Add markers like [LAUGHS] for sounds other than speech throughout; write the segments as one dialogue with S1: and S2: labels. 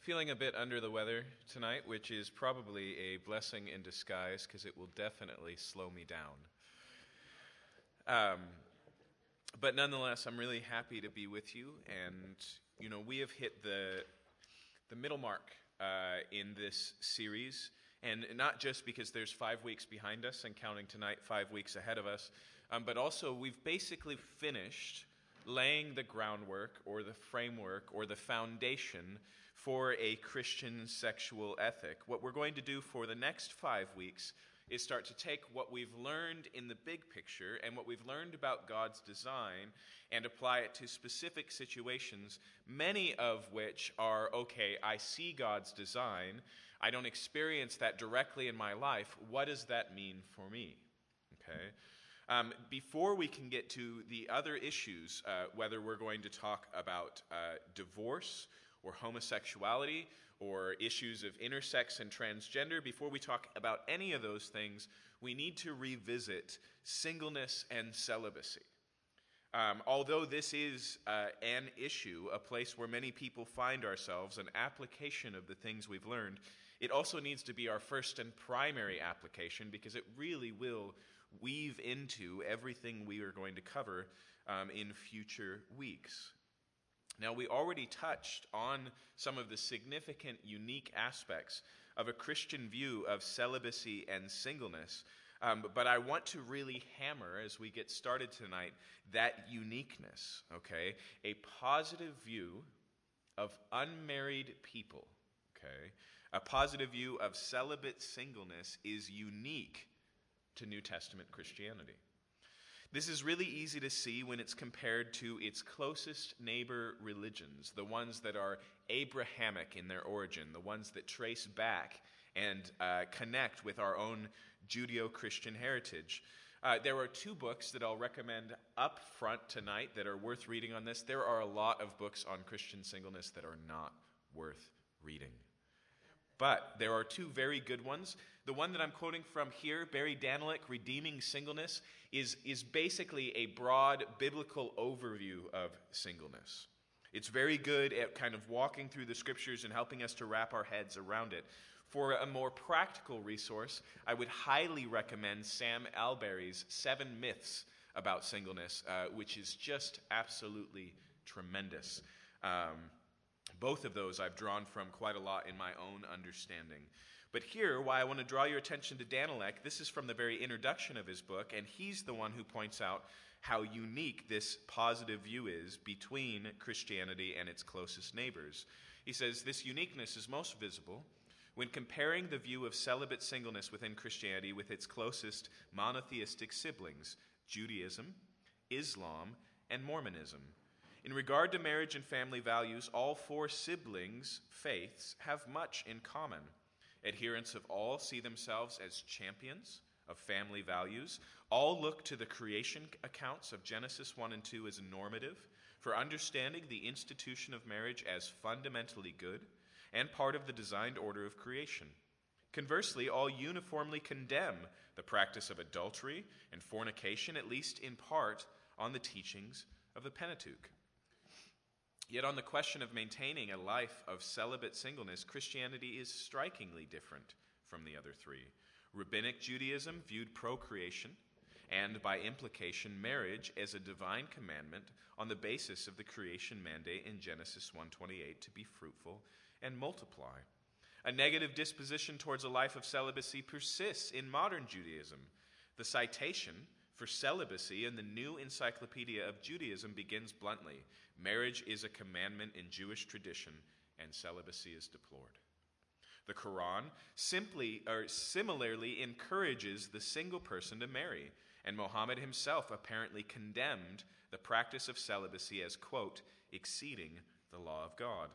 S1: feeling a bit under the weather tonight, which is probably a blessing in disguise because it will definitely slow me down. Um, but nonetheless, I'm really happy to be with you. And, you know, we have hit the, the middle mark uh, in this series. And not just because there's five weeks behind us and counting tonight, five weeks ahead of us, um, but also we've basically finished laying the groundwork or the framework or the foundation for a Christian sexual ethic. What we're going to do for the next five weeks is start to take what we've learned in the big picture and what we've learned about God's design and apply it to specific situations, many of which are okay, I see God's design, I don't experience that directly in my life. What does that mean for me? Okay? Um, before we can get to the other issues, uh, whether we're going to talk about uh, divorce or homosexuality or issues of intersex and transgender, before we talk about any of those things, we need to revisit singleness and celibacy. Um, although this is uh, an issue, a place where many people find ourselves, an application of the things we've learned, it also needs to be our first and primary application because it really will weave into everything we are going to cover um, in future weeks. Now, we already touched on some of the significant, unique aspects of a Christian view of celibacy and singleness. Um, but I want to really hammer, as we get started tonight, that uniqueness, okay? A positive view of unmarried people, okay? A positive view of celibate singleness is unique to New Testament Christianity. This is really easy to see when it's compared to its closest neighbor religions, the ones that are Abrahamic in their origin, the ones that trace back and uh, connect with our own Judeo Christian heritage. Uh, there are two books that I'll recommend up front tonight that are worth reading on this. There are a lot of books on Christian singleness that are not worth reading. But there are two very good ones. The one that I'm quoting from here, Barry Danylak, Redeeming Singleness, is, is basically a broad biblical overview of singleness. It's very good at kind of walking through the scriptures and helping us to wrap our heads around it. For a more practical resource, I would highly recommend Sam Allberry's Seven Myths About Singleness, uh, which is just absolutely tremendous. Um, both of those I've drawn from quite a lot in my own understanding. But here, why I want to draw your attention to Danylak, this is from the very introduction of his book, and he's the one who points out how unique this positive view is between Christianity and its closest neighbors. He says this uniqueness is most visible when comparing the view of celibate singleness within Christianity with its closest monotheistic siblings, Judaism, Islam, and Mormonism. In regard to marriage and family values, all four siblings' faiths have much in common. Adherents of all see themselves as champions of family values. All look to the creation accounts of Genesis 1 and 2 as normative for understanding the institution of marriage as fundamentally good and part of the designed order of creation. Conversely, all uniformly condemn the practice of adultery and fornication, at least in part on the teachings of the Pentateuch. Yet, on the question of maintaining a life of celibate singleness, Christianity is strikingly different from the other three. Rabbinic Judaism viewed procreation and, by implication, marriage as a divine commandment on the basis of the creation mandate in Genesis 1:28 to be fruitful and multiply. A negative disposition towards a life of celibacy persists in modern Judaism. The citation for celibacy in the New Encyclopedia of Judaism begins bluntly marriage is a commandment in Jewish tradition, and celibacy is deplored. The Quran simply or similarly encourages the single person to marry, and Muhammad himself apparently condemned the practice of celibacy as, quote, exceeding the law of God.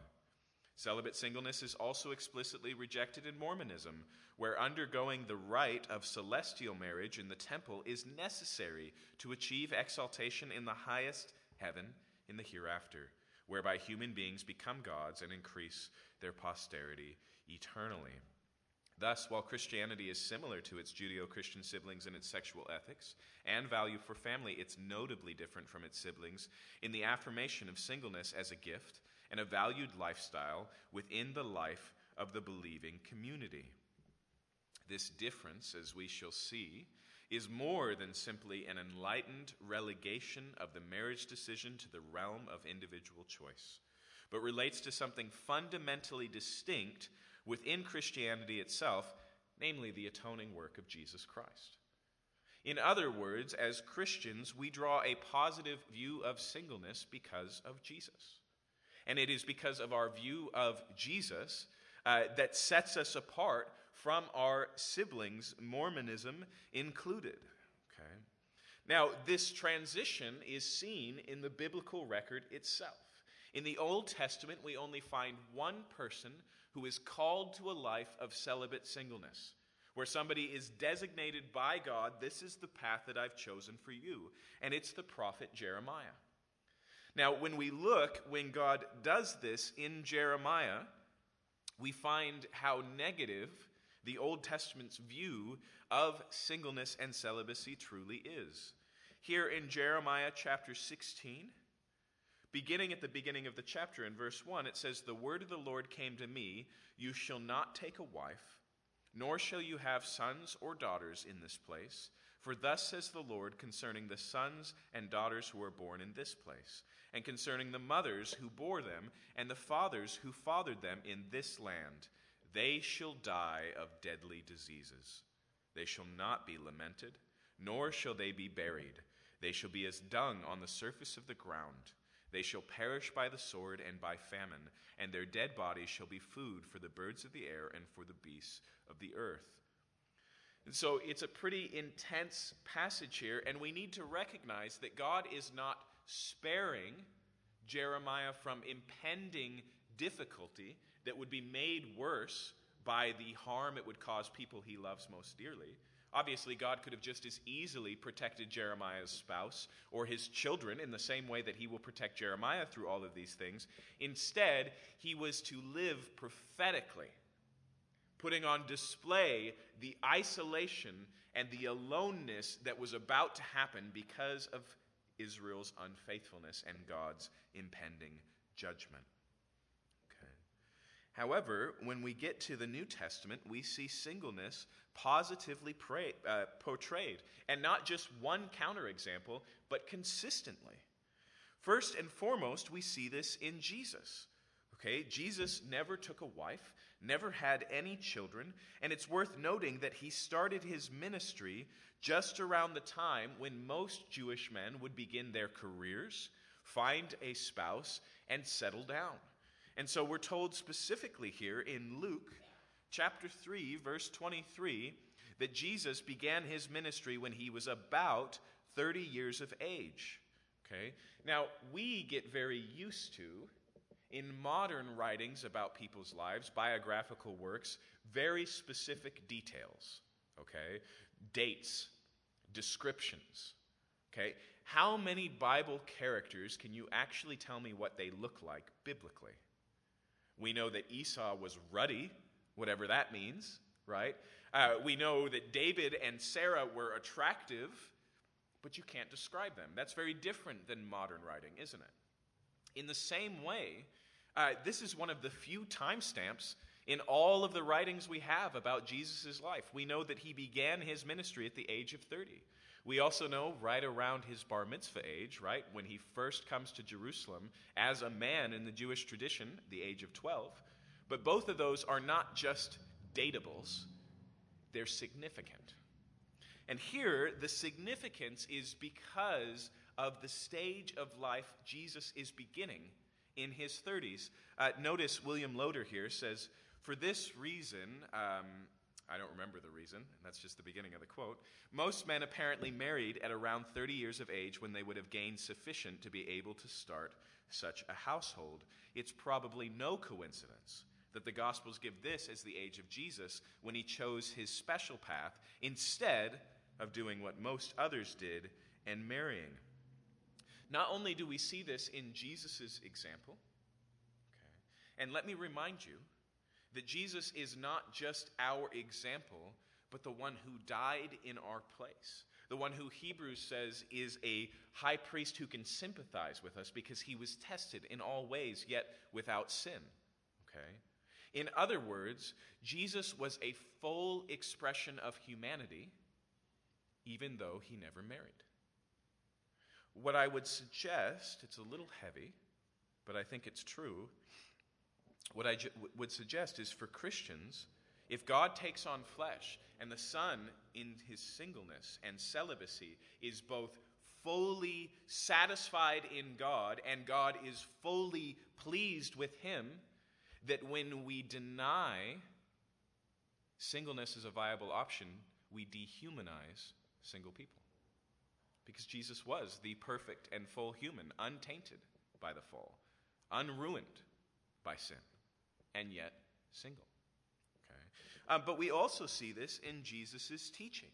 S1: Celibate singleness is also explicitly rejected in Mormonism, where undergoing the rite of celestial marriage in the temple is necessary to achieve exaltation in the highest heaven in the hereafter, whereby human beings become gods and increase their posterity eternally. Thus, while Christianity is similar to its Judeo Christian siblings in its sexual ethics and value for family, it's notably different from its siblings in the affirmation of singleness as a gift and a valued lifestyle within the life of the believing community. This difference, as we shall see, is more than simply an enlightened relegation of the marriage decision to the realm of individual choice, but relates to something fundamentally distinct within Christianity itself, namely the atoning work of Jesus Christ. In other words, as Christians, we draw a positive view of singleness because of Jesus. And it is because of our view of Jesus uh, that sets us apart from our siblings, Mormonism included. Okay? Now, this transition is seen in the biblical record itself. In the Old Testament, we only find one person who is called to a life of celibate singleness, where somebody is designated by God, this is the path that I've chosen for you. And it's the prophet Jeremiah. Now, when we look, when God does this in Jeremiah, we find how negative the Old Testament's view of singleness and celibacy truly is. Here in Jeremiah chapter 16, beginning at the beginning of the chapter in verse 1, it says, The word of the Lord came to me, You shall not take a wife, nor shall you have sons or daughters in this place. For thus says the Lord concerning the sons and daughters who are born in this place, and concerning the mothers who bore them, and the fathers who fathered them in this land they shall die of deadly diseases. They shall not be lamented, nor shall they be buried. They shall be as dung on the surface of the ground. They shall perish by the sword and by famine, and their dead bodies shall be food for the birds of the air and for the beasts of the earth. And so it's a pretty intense passage here, and we need to recognize that God is not sparing Jeremiah from impending difficulty that would be made worse by the harm it would cause people he loves most dearly. Obviously, God could have just as easily protected Jeremiah's spouse or his children in the same way that he will protect Jeremiah through all of these things. Instead, he was to live prophetically, putting on display the isolation and the aloneness that was about to happen because of Israel's unfaithfulness and God's impending judgment. However, when we get to the New Testament, we see singleness positively pray, uh, portrayed, and not just one counterexample, but consistently. First and foremost, we see this in Jesus. Okay, Jesus never took a wife, never had any children, and it's worth noting that he started his ministry just around the time when most Jewish men would begin their careers, find a spouse, and settle down. And so we're told specifically here in Luke chapter 3, verse 23, that Jesus began his ministry when he was about 30 years of age. Okay? Now, we get very used to, in modern writings about people's lives, biographical works, very specific details. Okay? Dates, descriptions. Okay? How many Bible characters can you actually tell me what they look like biblically? We know that Esau was ruddy, whatever that means, right? Uh, we know that David and Sarah were attractive, but you can't describe them. That's very different than modern writing, isn't it? In the same way, uh, this is one of the few timestamps in all of the writings we have about Jesus' life. We know that he began his ministry at the age of 30. We also know right around his bar mitzvah age, right, when he first comes to Jerusalem as a man in the Jewish tradition, the age of 12. But both of those are not just datables, they're significant. And here, the significance is because of the stage of life Jesus is beginning in his 30s. Uh, notice William Loader here says, For this reason, um, I don't remember the reason, and that's just the beginning of the quote. Most men apparently married at around 30 years of age when they would have gained sufficient to be able to start such a household. It's probably no coincidence that the Gospels give this as the age of Jesus when he chose his special path instead of doing what most others did and marrying. Not only do we see this in Jesus' example, okay, and let me remind you that Jesus is not just our example, but the one who died in our place. the one who Hebrews says is a high priest who can sympathize with us because he was tested in all ways, yet without sin. Okay? In other words, Jesus was a full expression of humanity, even though he never married. What I would suggest, it's a little heavy, but I think it's true. What I ju- would suggest is for Christians, if God takes on flesh and the Son, in his singleness and celibacy, is both fully satisfied in God and God is fully pleased with him, that when we deny singleness as a viable option, we dehumanize single people. Because Jesus was the perfect and full human, untainted by the fall, unruined by sin, and yet single. Um, but we also see this in Jesus' teaching.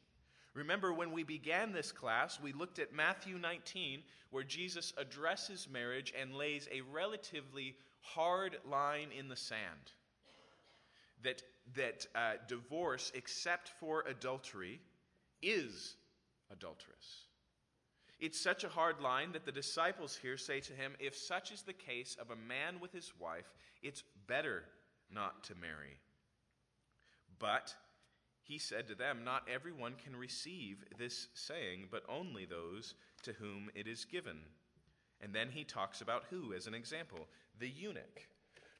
S1: Remember, when we began this class, we looked at Matthew 19, where Jesus addresses marriage and lays a relatively hard line in the sand. That, that uh, divorce, except for adultery, is adulterous. It's such a hard line that the disciples here say to him, If such is the case of a man with his wife, it's better not to marry. But he said to them, Not everyone can receive this saying, but only those to whom it is given. And then he talks about who as an example? The eunuch.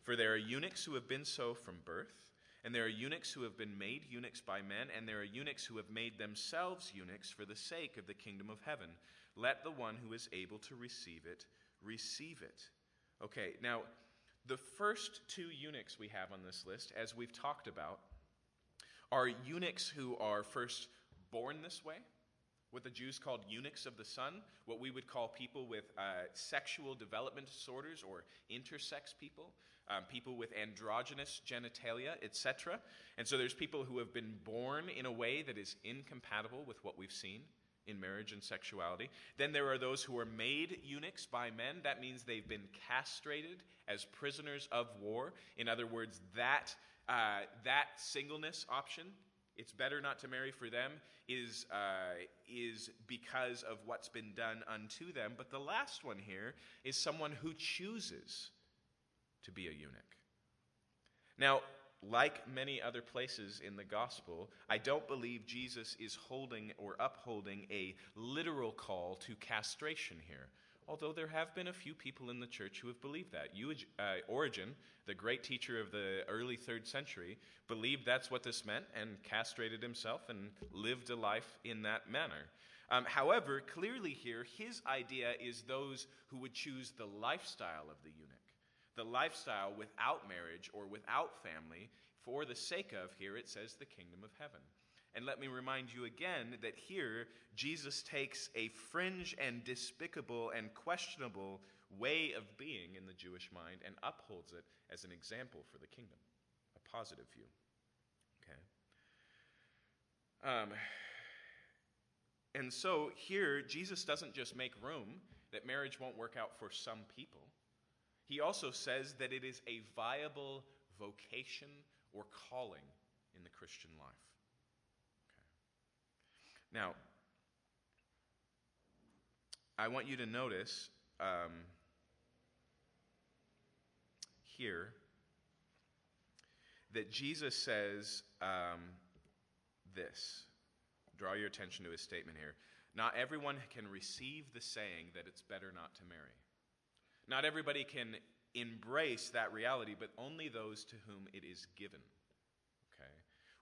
S1: For there are eunuchs who have been so from birth, and there are eunuchs who have been made eunuchs by men, and there are eunuchs who have made themselves eunuchs for the sake of the kingdom of heaven. Let the one who is able to receive it receive it. Okay, now, the first two eunuchs we have on this list, as we've talked about, are eunuchs who are first born this way, what the Jews called eunuchs of the sun, what we would call people with uh, sexual development disorders or intersex people, um, people with androgynous genitalia, etc. And so there's people who have been born in a way that is incompatible with what we've seen in marriage and sexuality. Then there are those who are made eunuchs by men. That means they've been castrated as prisoners of war. In other words, that uh, that singleness option, it's better not to marry for them, is, uh, is because of what's been done unto them. But the last one here is someone who chooses to be a eunuch. Now, like many other places in the gospel, I don't believe Jesus is holding or upholding a literal call to castration here although there have been a few people in the church who have believed that. uh, Origen, the great teacher of the early third century, believed that's what this meant and castrated himself and lived a life in that manner. Um, however, clearly here, his idea is those who would choose the lifestyle of the eunuch, the lifestyle without marriage or without family, for the sake of, here it says, the kingdom of heaven. And let me remind you again that here Jesus takes a fringe and despicable and questionable way of being in the Jewish mind and upholds it as an example for the kingdom, a positive view. Okay? Um, and so here, Jesus doesn't just make room that marriage won't work out for some people, he also says that it is a viable vocation or calling in the Christian life. Now, I want you to notice um, here that Jesus says um, this. Draw your attention to his statement here. Not everyone can receive the saying that it's better not to marry. Not everybody can embrace that reality, but only those to whom it is given. Okay?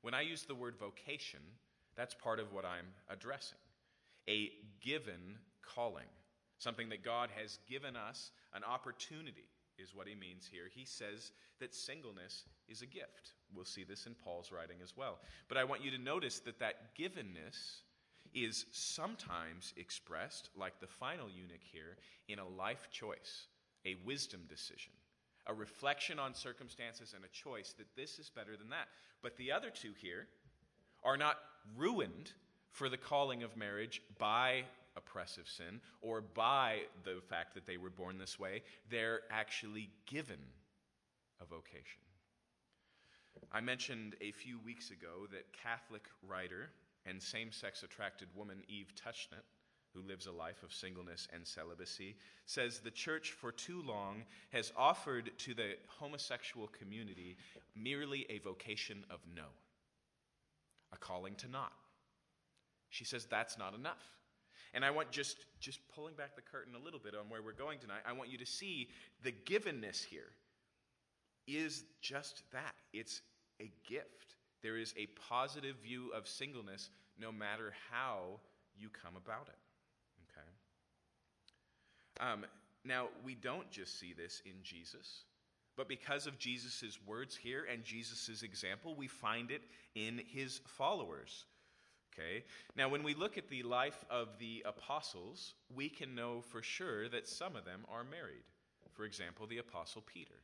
S1: When I use the word vocation, that's part of what I'm addressing. A given calling, something that God has given us an opportunity, is what he means here. He says that singleness is a gift. We'll see this in Paul's writing as well. But I want you to notice that that givenness is sometimes expressed, like the final eunuch here, in a life choice, a wisdom decision, a reflection on circumstances and a choice that this is better than that. But the other two here are not ruined for the calling of marriage by oppressive sin or by the fact that they were born this way. They're actually given a vocation. I mentioned a few weeks ago that Catholic writer and same sex attracted woman Eve Tushnet, who lives a life of singleness and celibacy, says the church for too long has offered to the homosexual community merely a vocation of no, a calling to not. She says that's not enough. And I want just, just pulling back the curtain a little bit on where we're going tonight, I want you to see the givenness here is just that it's a gift. There is a positive view of singleness no matter how you come about it. Um, now, we don't just see this in Jesus, but because of Jesus' words here and Jesus' example, we find it in his followers. Okay? Now, when we look at the life of the apostles, we can know for sure that some of them are married. For example, the apostle Peter.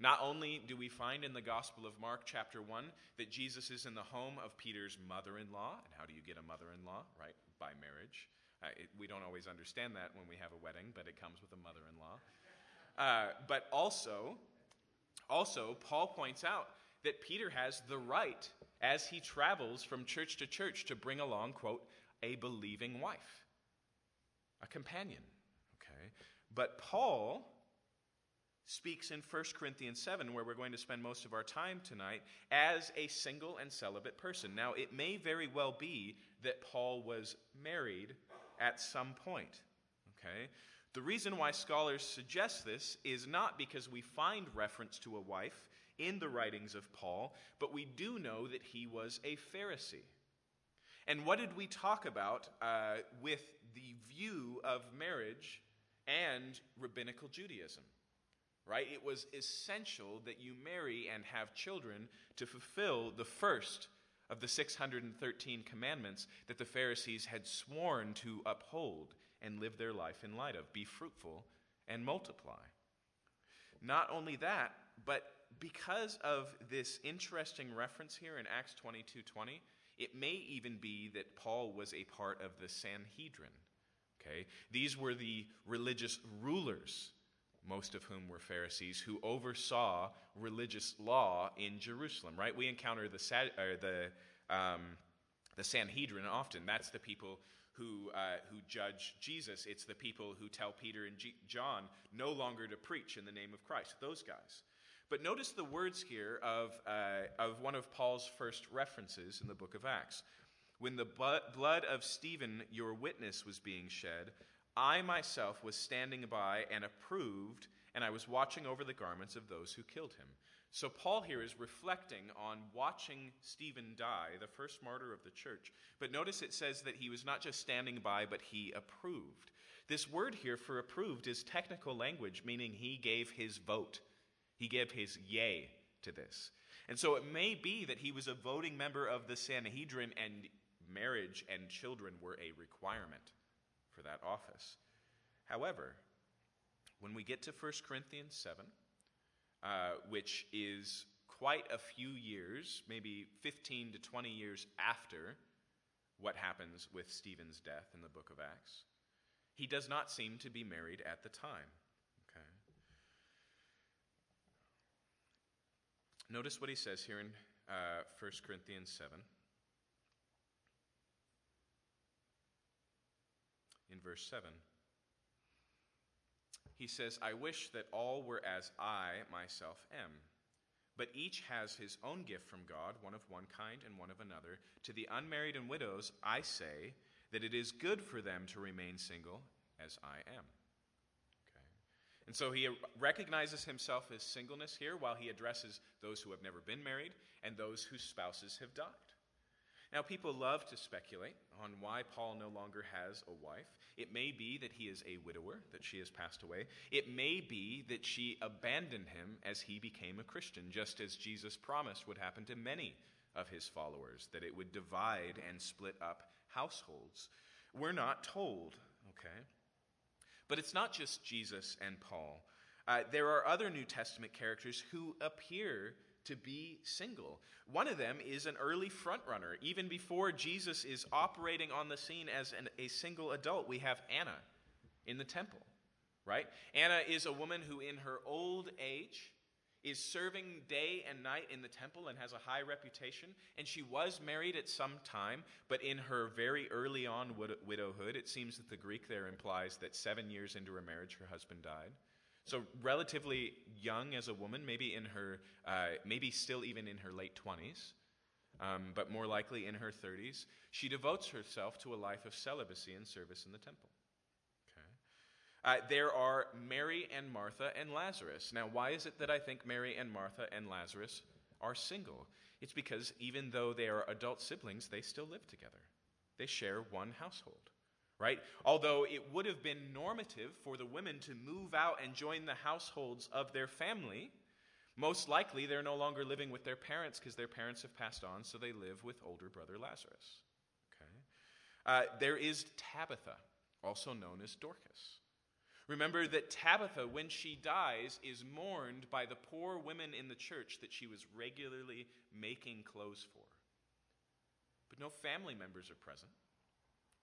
S1: Not only do we find in the Gospel of Mark, chapter 1, that Jesus is in the home of Peter's mother in law. And how do you get a mother in law? Right? By marriage. Uh, it, we don't always understand that when we have a wedding, but it comes with a mother in law. Uh, but also, also, Paul points out that Peter has the right, as he travels from church to church, to bring along, quote, a believing wife, a companion. Okay? But Paul speaks in 1 Corinthians 7, where we're going to spend most of our time tonight, as a single and celibate person. Now, it may very well be that Paul was married at some point. Okay? The reason why scholars suggest this is not because we find reference to a wife in the writings of Paul, but we do know that he was a Pharisee. And what did we talk about uh, with the view of marriage and rabbinical Judaism? right? It was essential that you marry and have children to fulfill the first of the 613 commandments that the Pharisees had sworn to uphold and live their life in light of be fruitful and multiply. Not only that, but because of this interesting reference here in Acts 22:20, it may even be that Paul was a part of the Sanhedrin. Okay? These were the religious rulers most of whom were Pharisees, who oversaw religious law in Jerusalem, right? We encounter the, the, um, the Sanhedrin often. That's the people who, uh, who judge Jesus. It's the people who tell Peter and G- John no longer to preach in the name of Christ, those guys. But notice the words here of, uh, of one of Paul's first references in the book of Acts. When the blood of Stephen, your witness, was being shed, I myself was standing by and approved, and I was watching over the garments of those who killed him. So, Paul here is reflecting on watching Stephen die, the first martyr of the church. But notice it says that he was not just standing by, but he approved. This word here for approved is technical language, meaning he gave his vote. He gave his yay to this. And so it may be that he was a voting member of the Sanhedrin and marriage and children were a requirement for that office. However, when we get to 1 Corinthians 7, uh, which is quite a few years, maybe 15 to 20 years after what happens with Stephen's death in the book of Acts, he does not seem to be married at the time. Okay. Notice what he says here in uh, 1 Corinthians 7. In verse 7. He says, I wish that all were as I myself am. But each has his own gift from God, one of one kind and one of another. To the unmarried and widows, I say that it is good for them to remain single as I am. Okay. And so he recognizes himself as singleness here while he addresses those who have never been married and those whose spouses have died. Now, people love to speculate on why Paul no longer has a wife. It may be that he is a widower, that she has passed away. It may be that she abandoned him as he became a Christian, just as Jesus promised would happen to many of his followers, that it would divide and split up households. We're not told, okay? But it's not just Jesus and Paul. Uh, there are other New Testament characters who appear to be single. One of them is an early frontrunner. Even before Jesus is operating on the scene as an, a single adult, we have Anna in the temple, right? Anna is a woman who, in her old age, is serving day and night in the temple and has a high reputation. And she was married at some time, but in her very early on widowhood, it seems that the Greek there implies that seven years into her marriage, her husband died. So, relatively young as a woman, maybe in her, uh, maybe still even in her late 20s, um, but more likely in her 30s, she devotes herself to a life of celibacy and service in the temple. Uh, there are Mary and Martha and Lazarus. Now, why is it that I think Mary and Martha and Lazarus are single? It's because even though they are adult siblings, they still live together. They share one household, right? Although it would have been normative for the women to move out and join the households of their family, most likely they're no longer living with their parents because their parents have passed on, so they live with older brother Lazarus. Okay? Uh, there is Tabitha, also known as Dorcas. Remember that Tabitha, when she dies, is mourned by the poor women in the church that she was regularly making clothes for. But no family members are present.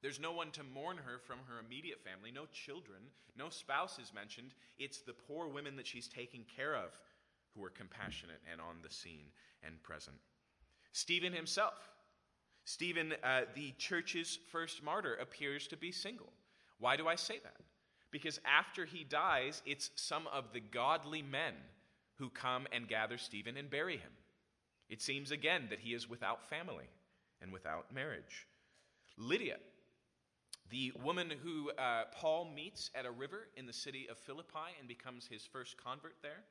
S1: There's no one to mourn her from her immediate family, no children, no spouse is mentioned. It's the poor women that she's taking care of who are compassionate and on the scene and present. Stephen himself, Stephen, uh, the church's first martyr, appears to be single. Why do I say that? Because after he dies, it's some of the godly men who come and gather Stephen and bury him. It seems again that he is without family and without marriage. Lydia, the woman who uh, Paul meets at a river in the city of Philippi and becomes his first convert there,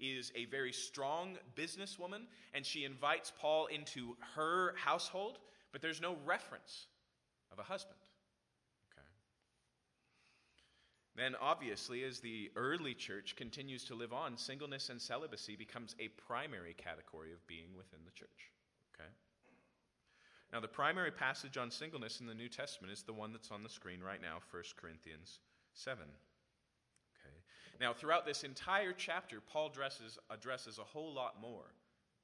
S1: is a very strong businesswoman, and she invites Paul into her household, but there's no reference of a husband. Then, obviously, as the early church continues to live on, singleness and celibacy becomes a primary category of being within the church. Now, the primary passage on singleness in the New Testament is the one that's on the screen right now, 1 Corinthians 7. Okay? Now, throughout this entire chapter, Paul addresses, addresses a whole lot more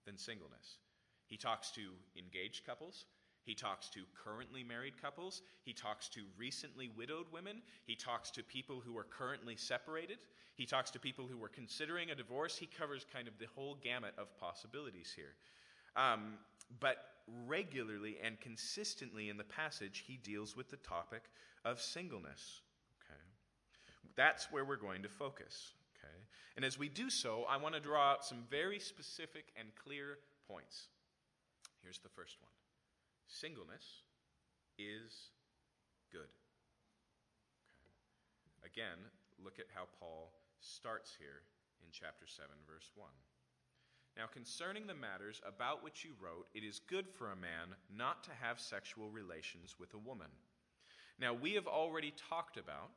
S1: than singleness. He talks to engaged couples, he talks to currently married couples. He talks to recently widowed women. He talks to people who are currently separated. He talks to people who are considering a divorce. He covers kind of the whole gamut of possibilities here. Um, but regularly and consistently in the passage, he deals with the topic of singleness. Okay? That's where we're going to focus. Okay? And as we do so, I want to draw out some very specific and clear points. Here's the first one Singleness is good. Okay. Again, look at how Paul starts here in chapter 7, verse 1. Now, concerning the matters about which you wrote, it is good for a man not to have sexual relations with a woman. Now, we have already talked about,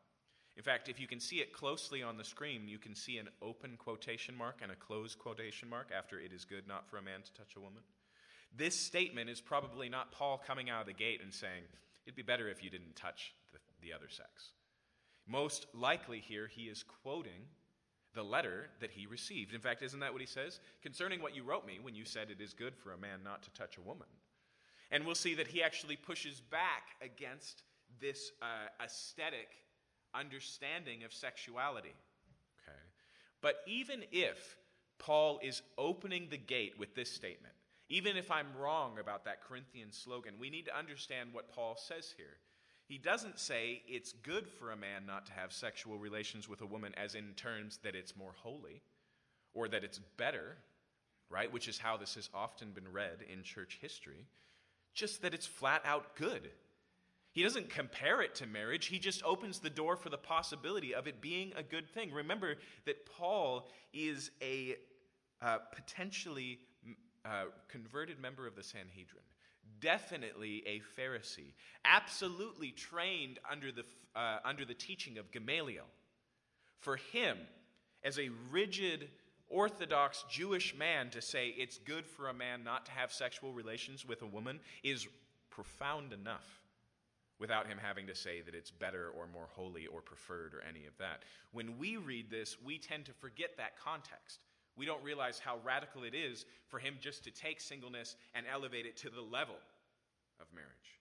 S1: in fact, if you can see it closely on the screen, you can see an open quotation mark and a closed quotation mark after it is good not for a man to touch a woman. This statement is probably not Paul coming out of the gate and saying, it'd be better if you didn't touch the, the other sex. Most likely, here, he is quoting the letter that he received. In fact, isn't that what he says? Concerning what you wrote me when you said it is good for a man not to touch a woman. And we'll see that he actually pushes back against this uh, aesthetic understanding of sexuality. Okay? But even if Paul is opening the gate with this statement, even if I'm wrong about that Corinthian slogan, we need to understand what Paul says here. He doesn't say it's good for a man not to have sexual relations with a woman, as in terms that it's more holy or that it's better, right? Which is how this has often been read in church history. Just that it's flat out good. He doesn't compare it to marriage, he just opens the door for the possibility of it being a good thing. Remember that Paul is a uh, potentially uh, converted member of the Sanhedrin, definitely a Pharisee, absolutely trained under the, uh, under the teaching of Gamaliel. For him, as a rigid, Orthodox Jewish man, to say it's good for a man not to have sexual relations with a woman is profound enough without him having to say that it's better or more holy or preferred or any of that. When we read this, we tend to forget that context. We don't realize how radical it is for him just to take singleness and elevate it to the level of marriage.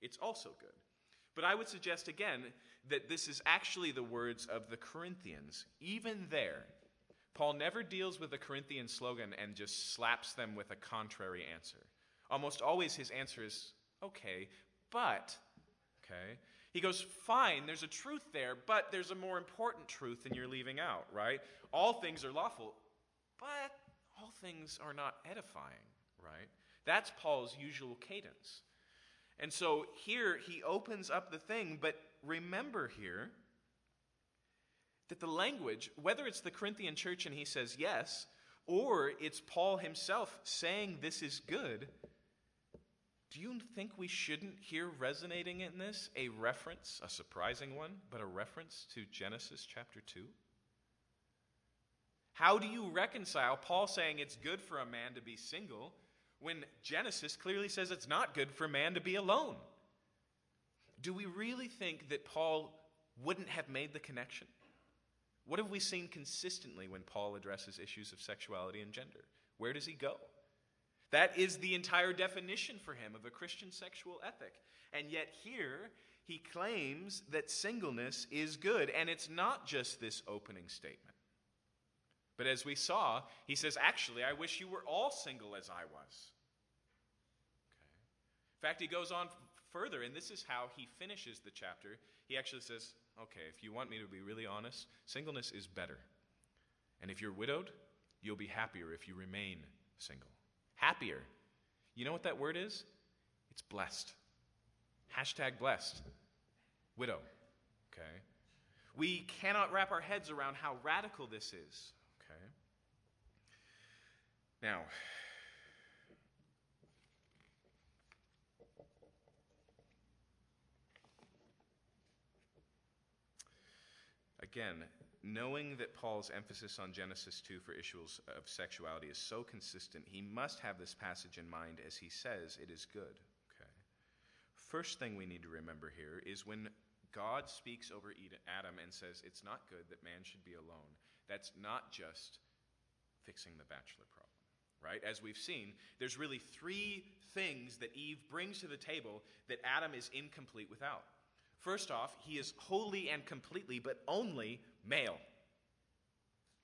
S1: It's also good. But I would suggest again that this is actually the words of the Corinthians. Even there, Paul never deals with the Corinthian slogan and just slaps them with a contrary answer. Almost always his answer is, okay, but, okay? He goes, fine, there's a truth there, but there's a more important truth than you're leaving out, right? All things are lawful, but all things are not edifying, right? That's Paul's usual cadence. And so here he opens up the thing, but remember here that the language, whether it's the Corinthian church and he says yes, or it's Paul himself saying this is good, do you think we shouldn't hear resonating in this a reference, a surprising one, but a reference to Genesis chapter 2? How do you reconcile Paul saying it's good for a man to be single when Genesis clearly says it's not good for man to be alone? Do we really think that Paul wouldn't have made the connection? What have we seen consistently when Paul addresses issues of sexuality and gender? Where does he go? That is the entire definition for him of a Christian sexual ethic. And yet, here, he claims that singleness is good. And it's not just this opening statement. But as we saw, he says, Actually, I wish you were all single as I was. Okay. In fact, he goes on further, and this is how he finishes the chapter. He actually says, Okay, if you want me to be really honest, singleness is better. And if you're widowed, you'll be happier if you remain single happier. You know what that word is? It's blessed. Hashtag blessed. Widow. Okay? We cannot wrap our heads around how radical this is. Okay? Now, again, knowing that Paul's emphasis on Genesis 2 for issues of sexuality is so consistent, he must have this passage in mind as he says it is good. Okay. First thing we need to remember here is when God speaks over Adam and says it's not good that man should be alone, that's not just fixing the bachelor problem. Right? As we've seen, there's really three things that Eve brings to the table that Adam is incomplete without. First off, he is wholly and completely, but only male.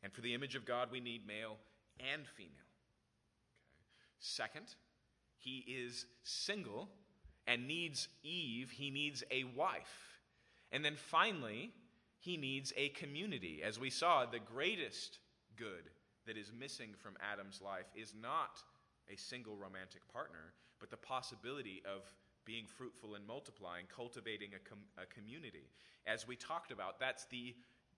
S1: And for the image of God, we need male and female. Okay. Second, he is single and needs Eve, he needs a wife. And then finally, he needs a community. As we saw, the greatest good that is missing from Adam's life is not a single romantic partner, but the possibility of being fruitful and multiplying, cultivating a, com- a community. As we talked about, that's the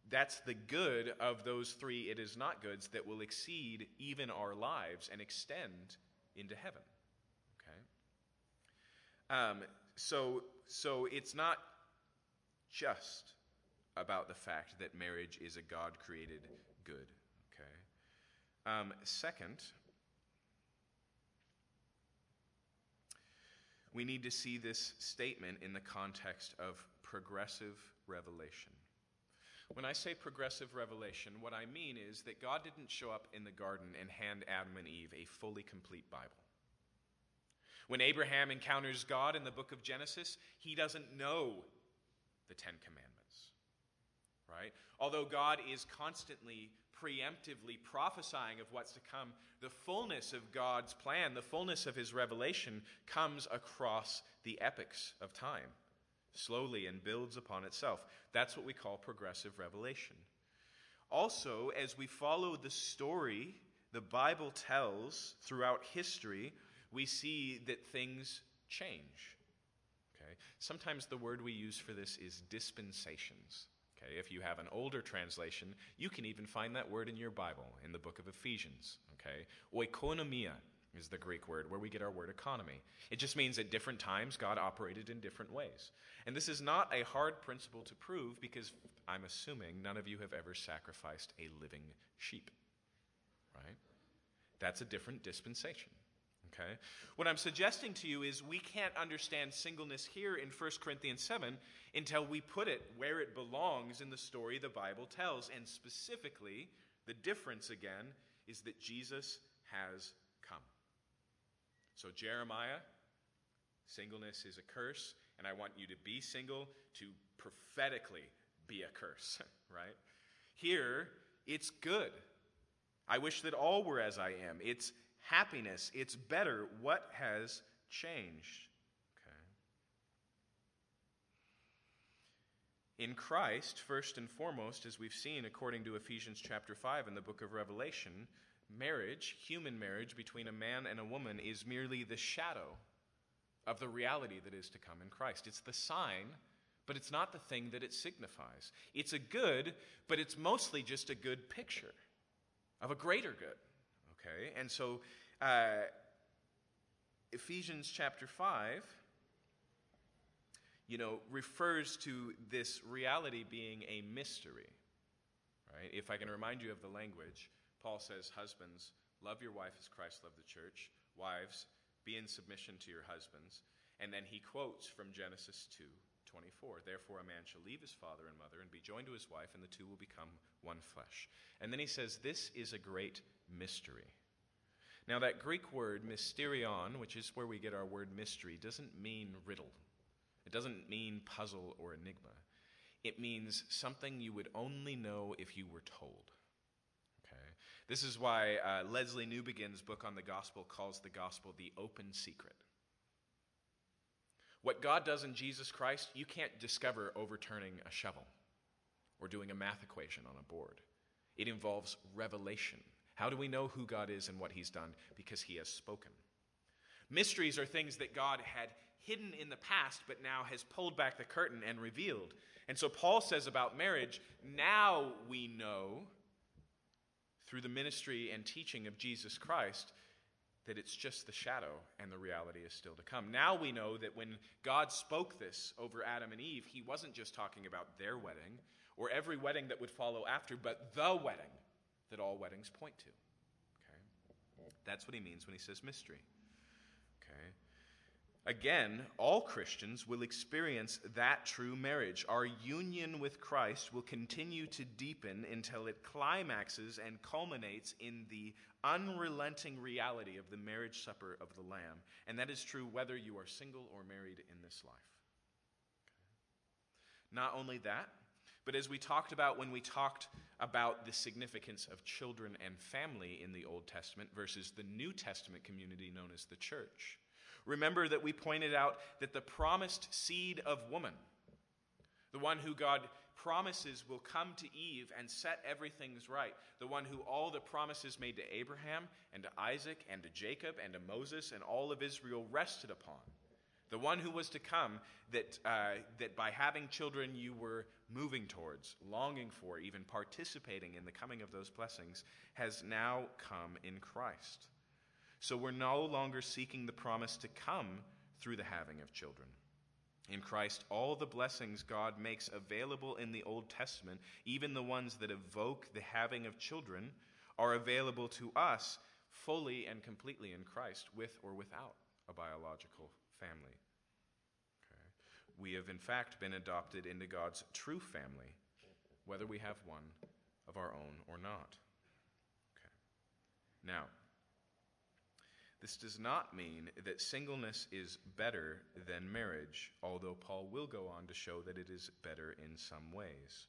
S1: that's the good of those three it is not goods that will exceed even our lives and extend into heaven. Okay? Um, so, so it's not just about the fact that marriage is a God created good. Okay? Um, second, we need to see this statement in the context of progressive revelation. When I say progressive revelation, what I mean is that God didn't show up in the garden and hand Adam and Eve a fully complete Bible. When Abraham encounters God in the book of Genesis, he doesn't know the Ten Commandments, right? Although God is constantly preemptively prophesying of what's to come, the fullness of God's plan, the fullness of his revelation comes across the epochs of time slowly and builds upon itself. That's what we call progressive revelation. Also, as we follow the story the Bible tells throughout history, we see that things change. Okay? Sometimes the word we use for this is dispensations. Okay? If you have an older translation, you can even find that word in your Bible in the book of Ephesians. Okay? Oikonomia is the Greek word, where we get our word economy. It just means at different times God operated in different ways. And this is not a hard principle to prove because I'm assuming none of you have ever sacrificed a living sheep. Right? That's a different dispensation. Okay? What I'm suggesting to you is we can't understand singleness here in 1 Corinthians 7 until we put it where it belongs in the story the Bible tells. And specifically, the difference again is that Jesus has come. so, Jeremiah, singleness is a curse, and I want you to be single to prophetically be a curse, [LAUGHS] right? Here, it's good. I wish that all were as I am. It's happiness. It's better. What has changed? Okay. In Christ, first and foremost, as we've seen according to Ephesians chapter 5 in the book of Revelation, marriage, human marriage between a man and a woman, is merely the shadow of the reality that is to come in Christ. It's the sign, but it's not the thing that it signifies. It's a good, but it's mostly just a good picture of a greater good. Okay? And so, uh, Ephesians chapter 5, you know, refers to this reality being a mystery. Right? If I can remind you of the language, Paul says, Husbands, love your wife as Christ loved the church. Wives, be in submission to your husbands. And then he quotes from Genesis 2 24. Therefore, a man shall leave his father and mother and be joined to his wife, and the two will become one flesh. And then he says, This is a great mystery. Now, that Greek word mysterion, which is where we get our word mystery, doesn't mean riddle. It doesn't mean puzzle or enigma. It means something you would only know if you were told. Okay? This is why uh, Lesslie Newbigin's book on the gospel calls the gospel the open secret. What God does in Jesus Christ, you can't discover overturning a shovel or doing a math equation on a board. It involves revelation. How do we know who God is and what He's done? Because He has spoken. Mysteries are things that God had hidden in the past, but now has pulled back the curtain and revealed. And so Paul says about marriage now we know through the ministry and teaching of Jesus Christ that it's just the shadow and the reality is still to come. Now we know that when God spoke this over Adam and Eve, he wasn't just talking about their wedding or every wedding that would follow after, but the wedding that all weddings point to. Okay? That's what he means when he says mystery. Okay? Again, all Christians will experience that true marriage. Our union with Christ will continue to deepen until it climaxes and culminates in the unrelenting reality of the marriage supper of the Lamb. And that is true whether you are single or married in this life. Not only that, but as we talked about when we talked about the significance of children and family in the Old Testament versus the New Testament community known as the church Remember that we pointed out that the promised seed of woman, the one who God promises will come to Eve and set everything's right, the one who all the promises made to Abraham and to Isaac and to Jacob and to Moses and all of Israel rested upon, the one who was to come that, uh, that by having children you were moving towards, longing for, even participating in the coming of those blessings, has now come in Christ. So we're no longer seeking the promise to come through the having of children. In Christ, all the blessings God makes available in the Old Testament, even the ones that evoke the having of children, are available to us fully and completely in Christ, with or without a biological family. We have, in fact, been adopted into God's true family, whether we have one of our own or not. Okay. Now, this does not mean that singleness is better than marriage, although Paul will go on to show that it is better in some ways.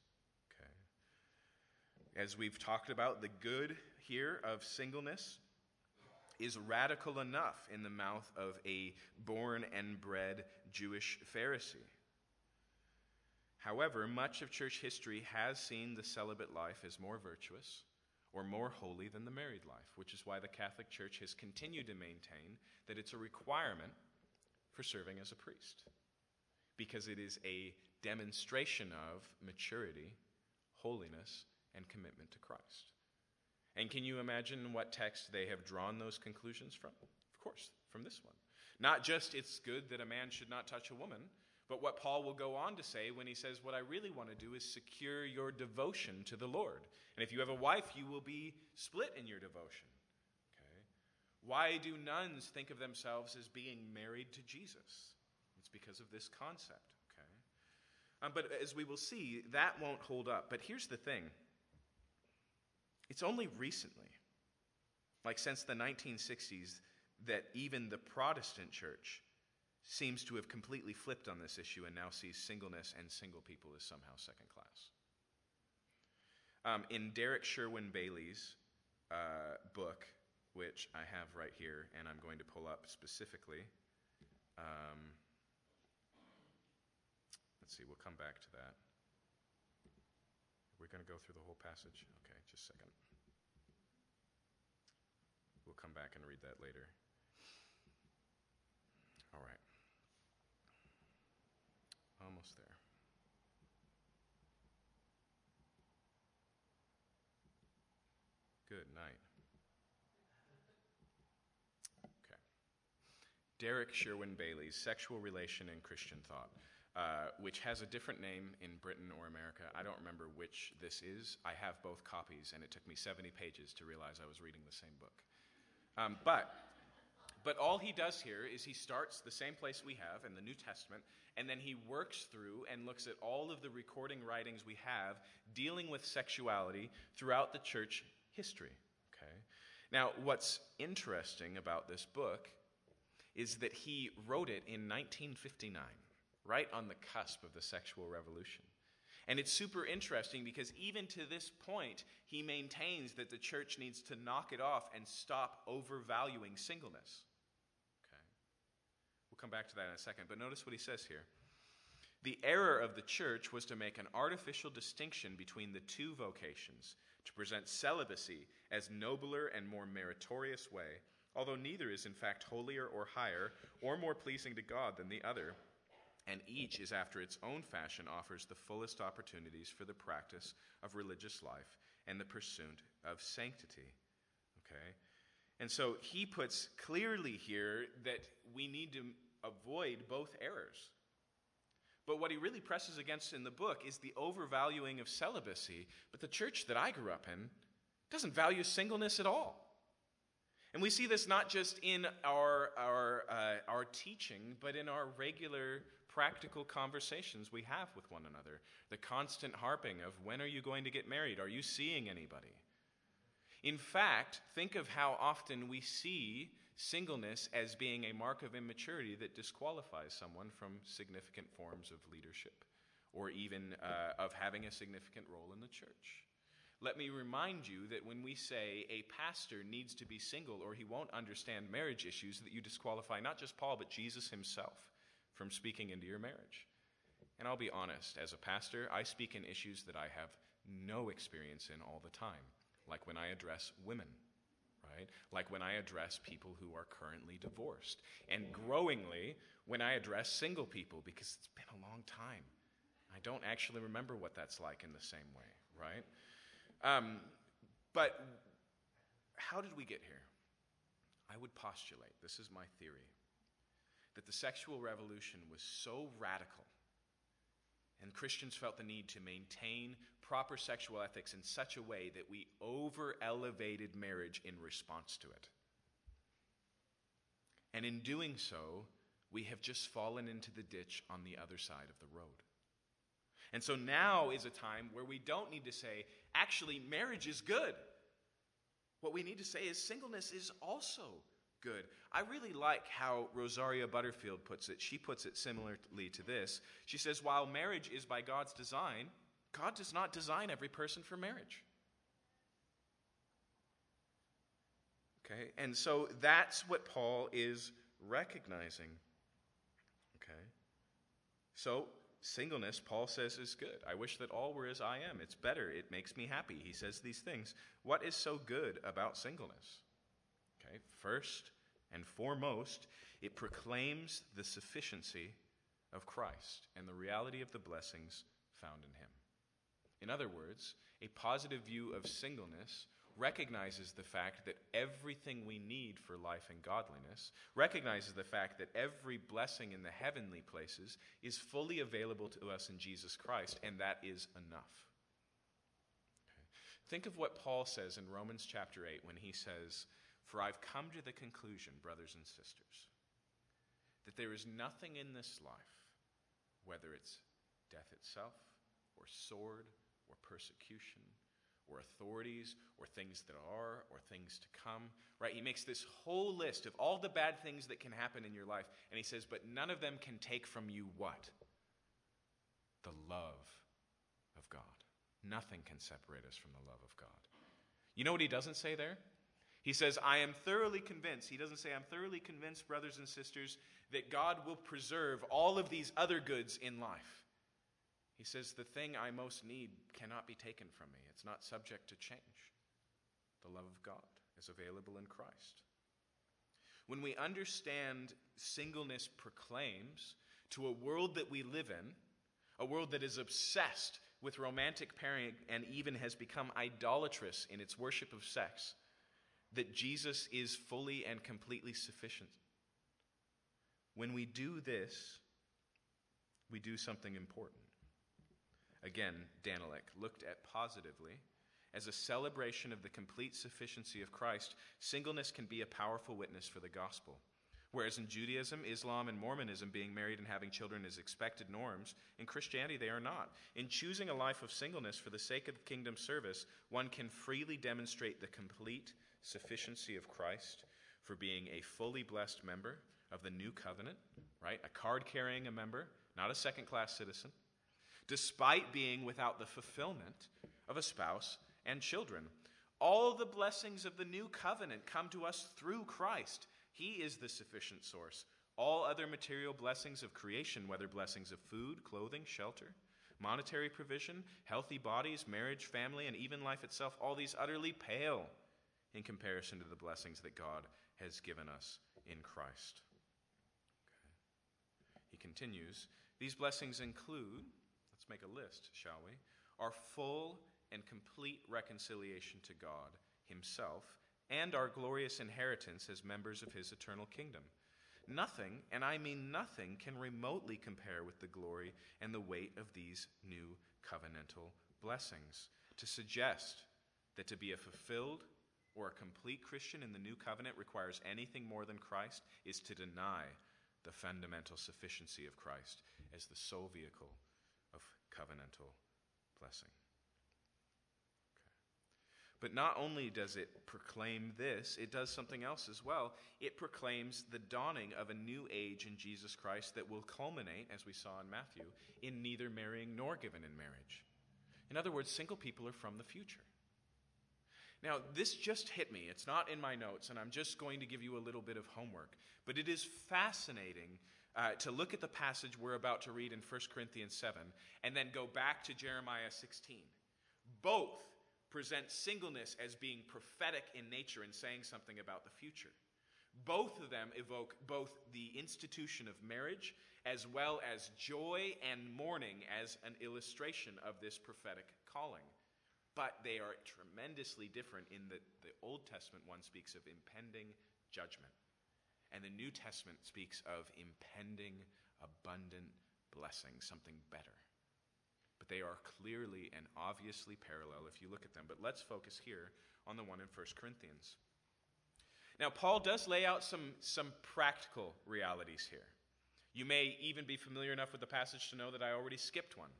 S1: Okay. As we've talked about, the good here of singleness is radical enough in the mouth of a born and bred Jewish Pharisee. However, much of church history has seen the celibate life as more virtuous or more holy than the married life, which is why the Catholic Church has continued to maintain that it's a requirement for serving as a priest, because it is a demonstration of maturity, holiness, and commitment to Christ. And can you imagine what text they have drawn those conclusions from? Of course, from this one. Not just it's good that a man should not touch a woman, but what Paul will go on to say when he says, What I really want to do is secure your devotion to the Lord. And if you have a wife, you will be split in your devotion. Okay? Why do nuns think of themselves as being married to Jesus? It's because of this concept. Okay? Um, but as we will see, that won't hold up. But here's the thing it's only recently, like since the 1960s, that even the Protestant church seems to have completely flipped on this issue and now sees singleness and single people as somehow second class. Um, in Derek Sherwin Bailey's uh, book, which I have right here, and I'm going to pull up specifically. Um, let's see, we'll come back to that. We're going to go through the whole passage? Okay, just a second. We'll come back and read that later. All right. Almost there. Good night. Okay. Derek Sherwin Bailey's Sexual Relation in Christian Thought, uh, which has a different name in Britain or America. I don't remember which this is. I have both copies, and it took me 70 pages to realize I was reading the same book. Um, but but all he does here is he starts the same place we have in the New Testament, and then he works through and looks at all of the recording writings we have dealing with sexuality throughout the church history. Okay? Now, what's interesting about this book is that he wrote it in 1959, right on the cusp of the sexual revolution. And it's super interesting because even to this point, he maintains that the church needs to knock it off and stop overvaluing singleness. Okay. We'll come back to that in a second, but notice what he says here. The error of the church was to make an artificial distinction between the two vocations, to present celibacy as nobler and more meritorious way, although neither is in fact holier or higher or more pleasing to God than the other and each is after its own fashion offers the fullest opportunities for the practice of religious life and the pursuit of sanctity. Okay? And so he puts clearly here that we need to avoid both errors. But what he really presses against in the book is the overvaluing of celibacy. But the church that I grew up in doesn't value singleness at all. And we see this not just in our, our, uh, our teaching, but in our regular practical conversations we have with one another. The constant harping of when are you going to get married? Are you seeing anybody? In fact, think of how often we see singleness as being a mark of immaturity that disqualifies someone from significant forms of leadership or even uh, of having a significant role in the church. Let me remind you that when we say a pastor needs to be single or he won't understand marriage issues, that you disqualify not just Paul, but Jesus himself from speaking into your marriage. And I'll be honest, as a pastor, I speak in issues that I have no experience in all the time, like when I address women, right? Like when I address people who are currently divorced, and growingly when I address single people, because it's been a long time. I don't actually remember what that's like in the same way, right? Um, but how did we get here? I would postulate, this is my theory, that the sexual revolution was so radical, and Christians felt the need to maintain proper sexual ethics in such a way that we over elevated marriage in response to it. And in doing so, we have just fallen into the ditch on the other side of the road. And so now is a time where we don't need to say, actually, marriage is good. What we need to say is singleness is also good. I really like how Rosaria Butterfield puts it. She puts it similarly to this. She says, While marriage is by God's design, God does not design every person for marriage. Okay? And so that's what Paul is recognizing. Okay? So, singleness, Paul says, is good. I wish that all were as I am. It's better. It makes me happy. He says these things. What is so good about singleness? Okay, first and foremost, it proclaims the sufficiency of Christ and the reality of the blessings found in him. In other words, a positive view of singleness recognizes the fact that everything we need for life and godliness, recognizes the fact that every blessing in the heavenly places is fully available to us in Jesus Christ, and that is enough. Okay. Think of what Paul says in Romans chapter 8 when he says, for I've come to the conclusion, brothers and sisters, that there is nothing in this life, whether it's death itself, or sword, or persecution, or authorities, or things that are, or things to come, right? He makes this whole list of all the bad things that can happen in your life, and he says, but none of them can take from you what? The love of God. Nothing can separate us from the love of God. You know what he doesn't say there? He says, I am thoroughly convinced. He doesn't say, I'm thoroughly convinced, brothers and sisters, that God will preserve all of these other goods in life. He says, The thing I most need cannot be taken from me. It's not subject to change. The love of God is available in Christ. When we understand singleness proclaims to a world that we live in, a world that is obsessed with romantic pairing and even has become idolatrous in its worship of sex, that Jesus is fully and completely sufficient. When we do this, we do something important. Again, Danylak looked at positively. As a celebration of the complete sufficiency of Christ, singleness can be a powerful witness for the gospel. Whereas in Judaism, Islam, and Mormonism, being married and having children is expected norms, in Christianity they are not. In choosing a life of singleness for the sake of kingdom service, one can freely demonstrate the complete sufficiency of Christ for being a fully blessed member of the new covenant, right? A card carrying a member, not a second class citizen, despite being without the fulfillment of a spouse and children. All the blessings of the new covenant come to us through Christ. He is the sufficient source. All other material blessings of creation, whether blessings of food, clothing, shelter, monetary provision, healthy bodies, marriage, family, and even life itself, all these utterly pale in comparison to the blessings that God has given us in Christ. Okay. He continues These blessings include, let's make a list, shall we? Our full and complete reconciliation to God Himself and our glorious inheritance as members of His eternal kingdom. Nothing, and I mean nothing, can remotely compare with the glory and the weight of these new covenantal blessings. To suggest that to be a fulfilled or a complete Christian in the new covenant requires anything more than Christ is to deny the fundamental sufficiency of Christ as the sole vehicle of covenantal blessing. But not only does it proclaim this, it does something else as well. It proclaims the dawning of a new age in Jesus Christ that will culminate, as we saw in Matthew, in neither marrying nor given in marriage. In other words, single people are from the future. Now, this just hit me. It's not in my notes, and I'm just going to give you a little bit of homework. But it is fascinating uh, to look at the passage we're about to read in 1 Corinthians 7 and then go back to Jeremiah 16. Both present singleness as being prophetic in nature and saying something about the future. Both of them evoke both the institution of marriage as well as joy and mourning as an illustration of this prophetic calling. But they are tremendously different in that the Old Testament one speaks of impending judgment, and the New Testament speaks of impending, abundant blessing, something better. But they are clearly and obviously parallel if you look at them. But let's focus here on the one in 1 Corinthians. Now, Paul does lay out some, some practical realities here. You may even be familiar enough with the passage to know that I already skipped one.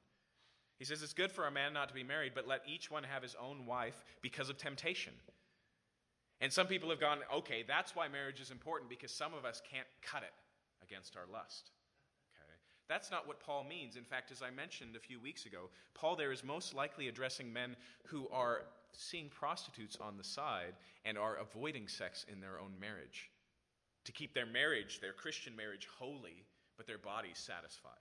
S1: He says it's good for a man not to be married, but let each one have his own wife because of temptation. And some people have gone, okay, that's why marriage is important because some of us can't cut it against our lust. Okay? That's not what Paul means. In fact, as I mentioned a few weeks ago, Paul there is most likely addressing men who are seeing prostitutes on the side and are avoiding sex in their own marriage to keep their marriage, their Christian marriage, holy, but their bodies satisfied.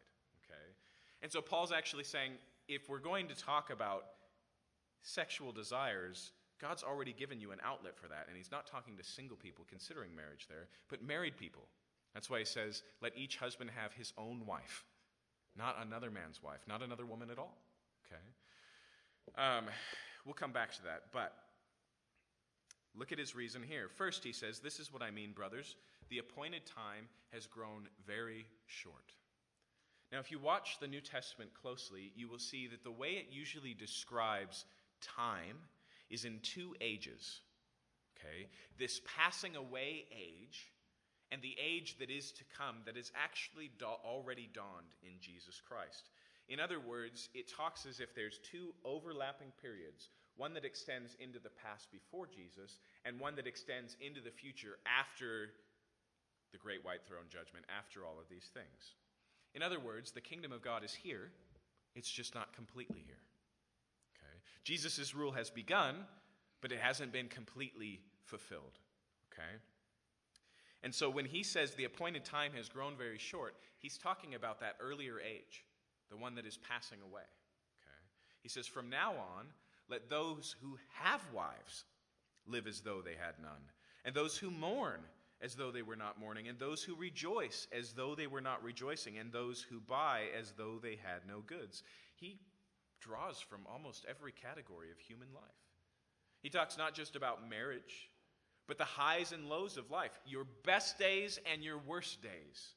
S1: Okay? And so Paul's actually saying, if we're going to talk about sexual desires, God's already given you an outlet for that. And he's not talking to single people considering marriage there, but married people. That's why he says, let each husband have his own wife, not another man's wife, not another woman at all. Okay? Um, we'll come back to that. But look at his reason here. First, he says, This is what I mean, brothers. The appointed time has grown very short. Now, if you watch the New Testament closely, you will see that the way it usually describes time is in two ages. Okay? This passing away age and the age that is to come that is actually already dawned in Jesus Christ. In other words, it talks as if there's two overlapping periods one that extends into the past before Jesus, and one that extends into the future after the great white throne judgment, after all of these things. In other words, the kingdom of God is here, it's just not completely here. Okay? Jesus' rule has begun, but it hasn't been completely fulfilled. Okay? And so when he says the appointed time has grown very short, he's talking about that earlier age, the one that is passing away. Okay? He says, From now on, let those who have wives live as though they had none, and those who mourn as though they were not mourning, and those who rejoice as though they were not rejoicing, and those who buy as though they had no goods. He draws from almost every category of human life. He talks not just about marriage, but the highs and lows of life, your best days and your worst days.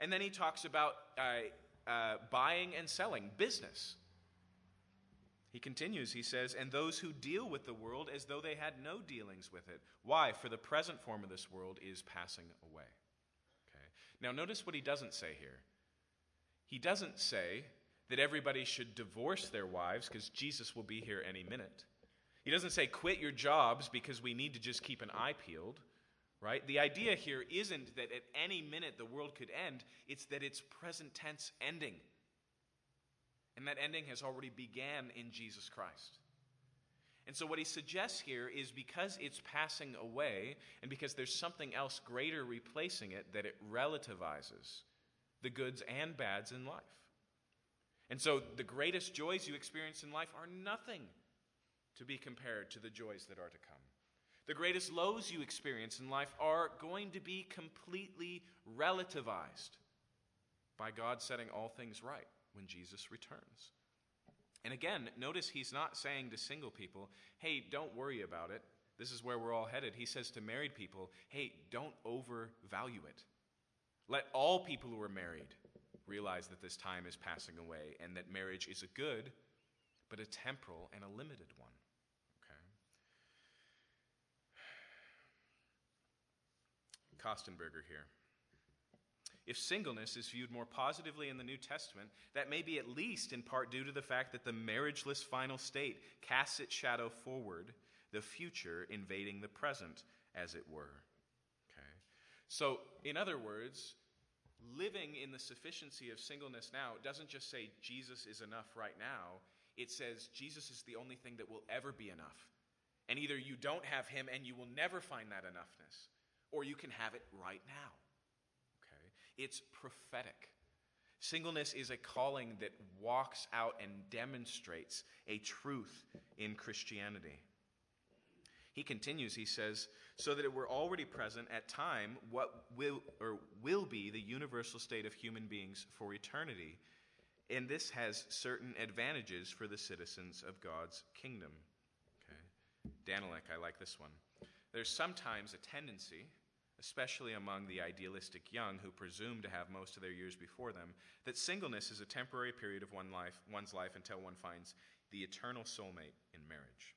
S1: And then he talks about uh, uh, buying and selling, business. He continues, he says, and those who deal with the world as though they had no dealings with it. Why? For the present form of this world is passing away. Okay. Now, notice what he doesn't say here. He doesn't say that everybody should divorce their wives because Jesus will be here any minute. He doesn't say quit your jobs because we need to just keep an eye peeled, right? The idea here isn't that at any minute the world could end, it's that it's present tense ending. And that ending has already began in Jesus Christ. And so, what he suggests here is because it's passing away and because there's something else greater replacing it, that it relativizes the goods and bads in life. And so, the greatest joys you experience in life are nothing to be compared to the joys that are to come. The greatest lows you experience in life are going to be completely relativized by God setting all things right when Jesus returns. And again, notice he's not saying to single people, hey, don't worry about it. This is where we're all headed. He says to married people, hey, don't overvalue it. Let all people who are married realize that this time is passing away and that marriage is a good, but a temporal and a limited one. Okay? Kostenberger here. If singleness is viewed more positively in the New Testament, that may be at least in part due to the fact that the marriageless final state casts its shadow forward, the future invading the present, as it were. Okay? So, in other words, living in the sufficiency of singleness now doesn't just say Jesus is enough right now, it says Jesus is the only thing that will ever be enough. And either you don't have him and you will never find that enoughness, or you can have it right now. It's prophetic. Singleness is a calling that walks out and demonstrates a truth in Christianity. He continues, he says, so that it were already present at time what will or will be the universal state of human beings for eternity. And this has certain advantages for the citizens of God's kingdom. Okay. Danylak, I like this one. There's sometimes a tendency especially among the idealistic young who presume to have most of their years before them, that singleness is a temporary period of one life, one's life until one finds the eternal soulmate in marriage.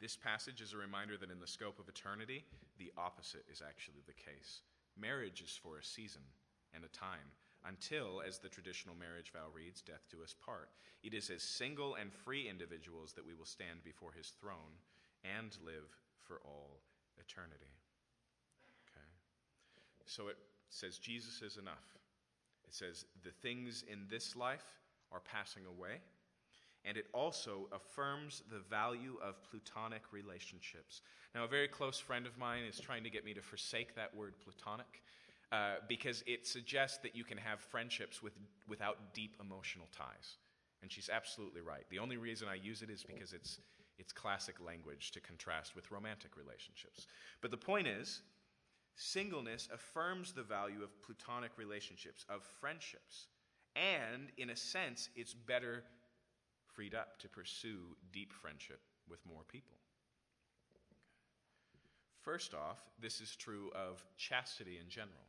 S1: This passage is a reminder that in the scope of eternity, the opposite is actually the case. Marriage is for a season and a time, until, as the traditional marriage vow reads, death do us part. It is as single and free individuals that we will stand before his throne and live for all eternity. So it says Jesus is enough. It says the things in this life are passing away. And it also affirms the value of plutonic relationships. Now, a very close friend of mine is trying to get me to forsake that word plutonic uh, because it suggests that you can have friendships with, without deep emotional ties. And she's absolutely right. The only reason I use it is because it's, it's classic language to contrast with romantic relationships. But the point is, Singleness affirms the value of plutonic relationships, of friendships, and in a sense, it's better freed up to pursue deep friendship with more people. First off, this is true of chastity in general.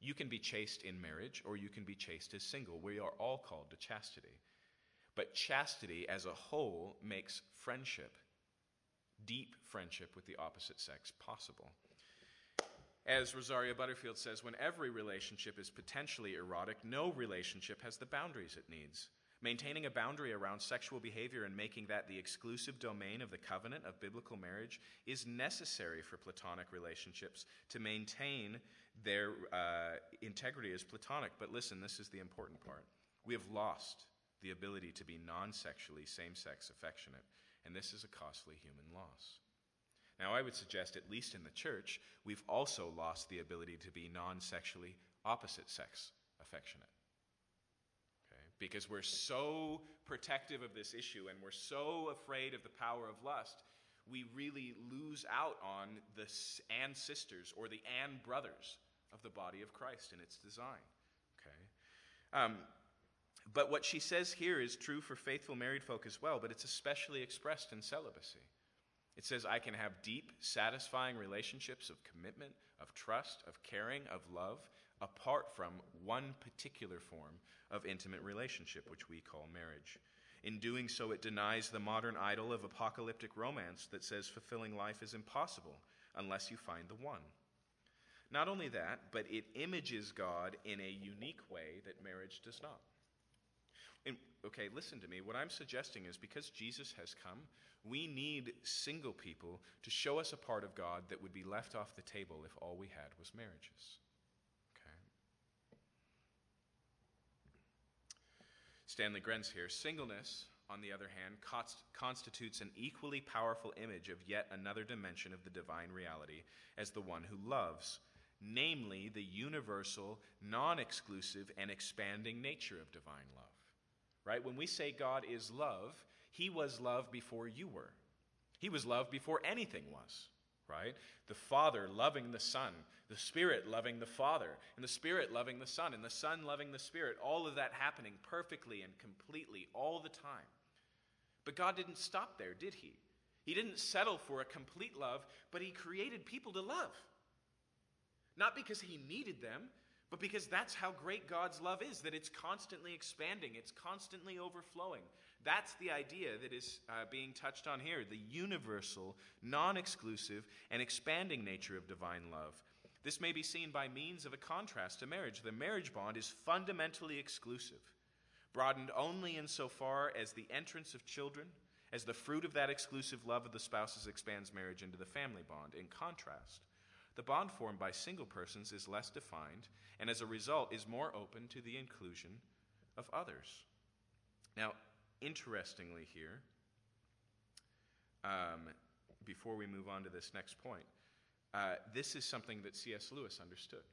S1: You can be chaste in marriage or you can be chaste as single. We are all called to chastity. But chastity as a whole makes friendship, deep friendship with the opposite sex, possible. As Rosaria Butterfield says, when every relationship is potentially erotic, no relationship has the boundaries it needs. Maintaining a boundary around sexual behavior and making that the exclusive domain of the covenant of biblical marriage is necessary for platonic relationships to maintain their uh, integrity as platonic. But listen, this is the important part. We have lost the ability to be non sexually same sex affectionate and this is a costly human loss. Now, I would suggest, at least in the church, we've also lost the ability to be non sexually opposite sex affectionate. Okay? Because we're so protective of this issue and we're so afraid of the power of lust, we really lose out on the and sisters or the and brothers of the body of Christ in its design. Okay? Um, but what she says here is true for faithful married folk as well, but it's especially expressed in celibacy. It says, I can have deep, satisfying relationships of commitment, of trust, of caring, of love, apart from one particular form of intimate relationship, which we call marriage. In doing so, it denies the modern idol of apocalyptic romance that says fulfilling life is impossible unless you find the one. Not only that, but it images God in a unique way that marriage does not. Okay, listen to me. What I'm suggesting is because Jesus has come, we need single people to show us a part of God that would be left off the table if all we had was marriages. Okay. Stanley Grenz here. Singleness, on the other hand, const- constitutes an equally powerful image of yet another dimension of the divine reality as the one who loves, namely the universal, non exclusive, and expanding nature of divine love. Right? When we say God is love, he was love before you were. He was love before anything was, right? The Father loving the Son, the Spirit loving the Father, and the Spirit loving the Son, and the Son loving the Spirit, all of that happening perfectly and completely all the time. But God didn't stop there, did He? He didn't settle for a complete love, but He created people to love. Not because He needed them, but because that's how great God's love is, that it's constantly expanding, it's constantly overflowing. That's the idea that is uh, being touched on here the universal, non exclusive, and expanding nature of divine love. This may be seen by means of a contrast to marriage. The marriage bond is fundamentally exclusive, broadened only insofar as the entrance of children, as the fruit of that exclusive love of the spouses expands marriage into the family bond. In contrast, the bond formed by single persons is less defined and as a result is more open to the inclusion of others. Now, interestingly, here, um, before we move on to this next point, uh, this is something that C.S. Lewis understood.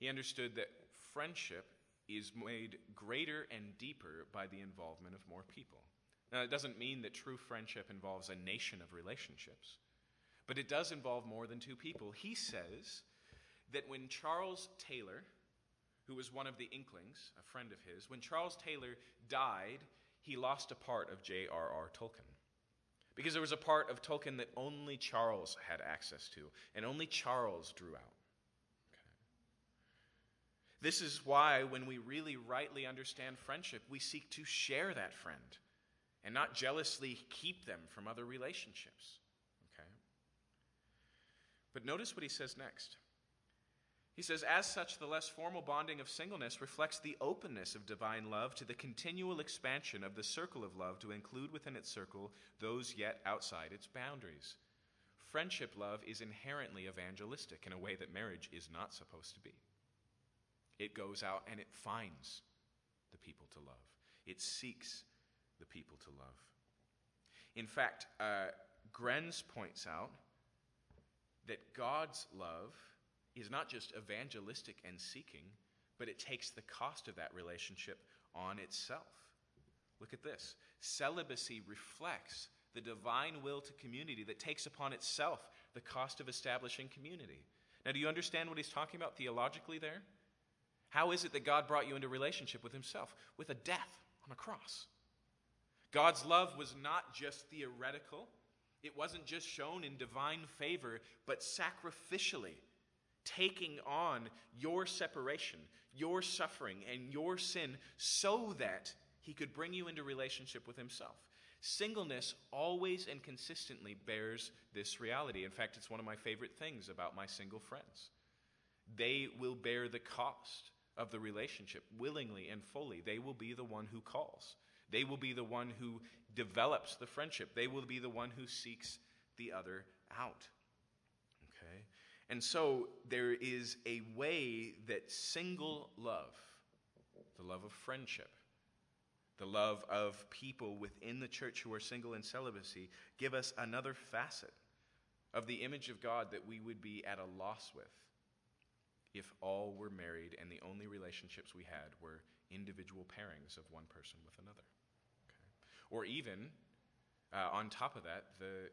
S1: He understood that friendship is made greater and deeper by the involvement of more people. Now, it doesn't mean that true friendship involves a nation of relationships, but it does involve more than two people. He says that when Charles Taylor, who was one of the Inklings, a friend of his, when Charles Taylor died he lost a part of J.R.R. Tolkien. Because there was a part of Tolkien that only Charles had access to, and only Charles drew out. This is why, when we really rightly understand friendship, we seek to share that friend and not jealously keep them from other relationships. But notice what he says next. He says, as such, the less formal bonding of singleness reflects the openness of divine love to the continual expansion of the circle of love to include within its circle those yet outside its boundaries. Friendship love is inherently evangelistic in a way that marriage is not supposed to be. It goes out and it finds the people to love, it seeks the people to love. In fact, uh, Grenz points out that God's love is not just evangelistic and seeking, but it takes the cost of that relationship on itself. Look at this celibacy reflects the divine will to community that takes upon itself the cost of establishing community. Now, do you understand what he's talking about theologically there? How is it that God brought you into relationship with himself? With a death on a cross. God's love was not just theoretical, it wasn't just shown in divine favor, but sacrificially taking on your separation, your suffering, and your sin so that he could bring you into relationship with himself. Singleness always and consistently bears this reality. In fact, it's one of my favorite things about my single friends. They will bear the cost of the relationship willingly and fully. They will be the one who calls. They will be the one who develops the friendship. They will be the one who seeks the other out. Okay? And so there is a way that single love, the love of friendship, the love of people within the church who are single in celibacy give us another facet of the image of God that we would be at a loss with if all were married and the only relationships we had were individual pairings of one person with another. Or even, uh, on top of that, the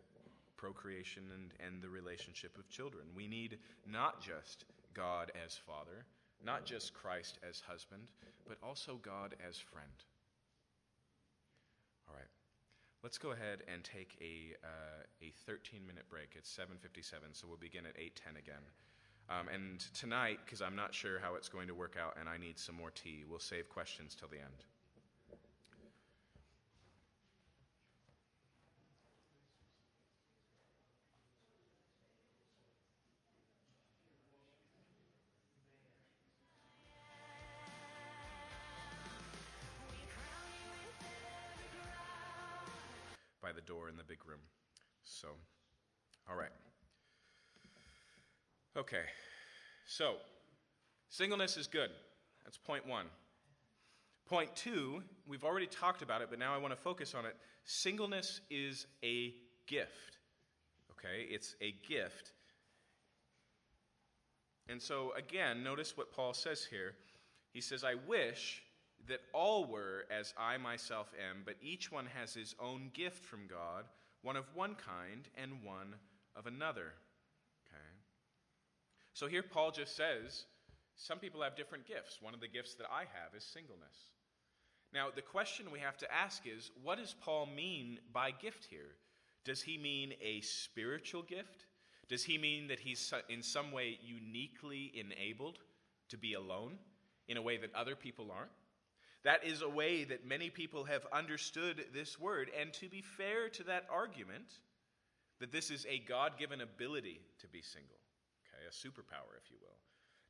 S1: procreation and, and the relationship of children. We need not just God as Father, not just Christ as husband, but also God as friend. All right. Let's go ahead and take a, uh, a 13 minute break. It's 7.57, so we'll begin at 8.10 again. Um, and tonight, because I'm not sure how it's going to work out and I need some more tea, we'll save questions till the end. Room. So, all right. Okay. So, singleness is good. That's point one. Point two, we've already talked about it, but now I want to focus on it. Singleness is a gift. Okay? It's a gift. And so, again, notice what Paul says here. He says, I wish that all were as I myself am, but each one has his own gift from God, one of one kind and one of another. Okay? So here Paul just says, some people have different gifts. One of the gifts that I have is singleness. Now, the question we have to ask is what does Paul mean by gift here? Does he mean a spiritual gift? Does he mean that he's in some way uniquely enabled to be alone in a way that other people aren't? That is a way that many people have understood this word. And to be fair to that argument, that this is a God given ability to be single, okay, a superpower, if you will.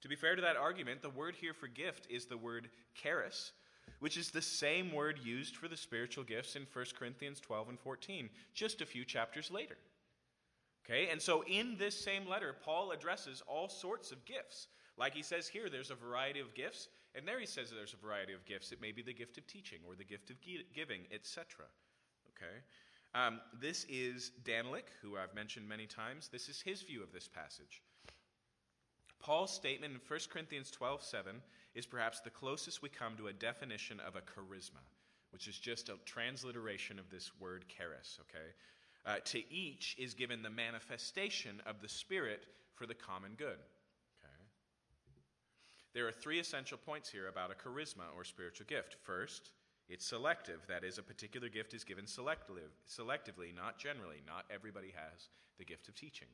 S1: To be fair to that argument, the word here for gift is the word charis, which is the same word used for the spiritual gifts in 1 Corinthians 12 and 14, just a few chapters later. Okay, and so in this same letter, Paul addresses all sorts of gifts. Like he says here, there's a variety of gifts, and there he says there's a variety of gifts. It may be the gift of teaching or the gift of giving, etc. Okay? Um, this is Danylak, who I've mentioned many times. This is his view of this passage. Paul's statement in 1 Corinthians 12 7 is perhaps the closest we come to a definition of a charisma, which is just a transliteration of this word charis, okay? Uh, to each is given the manifestation of the Spirit for the common good. There are three essential points here about a charisma or spiritual gift. First, it's selective. That is, a particular gift is given selective, selectively, not generally. Not everybody has the gift of teaching,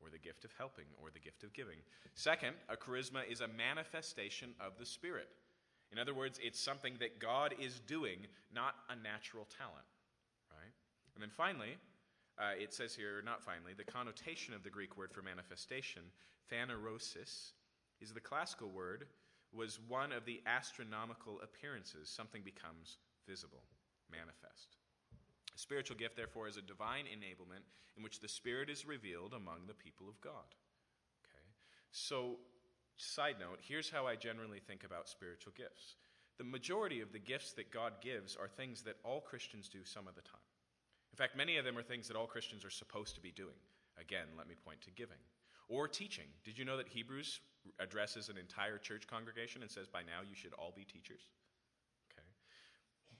S1: or the gift of helping, or the gift of giving. Second, a charisma is a manifestation of the Spirit. In other words, it's something that God is doing, not a natural talent. Right? And then finally, uh, it says here, not finally, the connotation of the Greek word for manifestation, phanerosis, is the classical word was one of the astronomical appearances. Something becomes visible, manifest. A spiritual gift, therefore, is a divine enablement in which the Spirit is revealed among the people of God. Okay? So, side note, here's how I generally think about spiritual gifts. The majority of the gifts that God gives are things that all Christians do some of the time. In fact, many of them are things that all Christians are supposed to be doing. Again, let me point to giving. Or teaching. Did you know that Hebrews addresses an entire church congregation and says, by now you should all be teachers. Okay.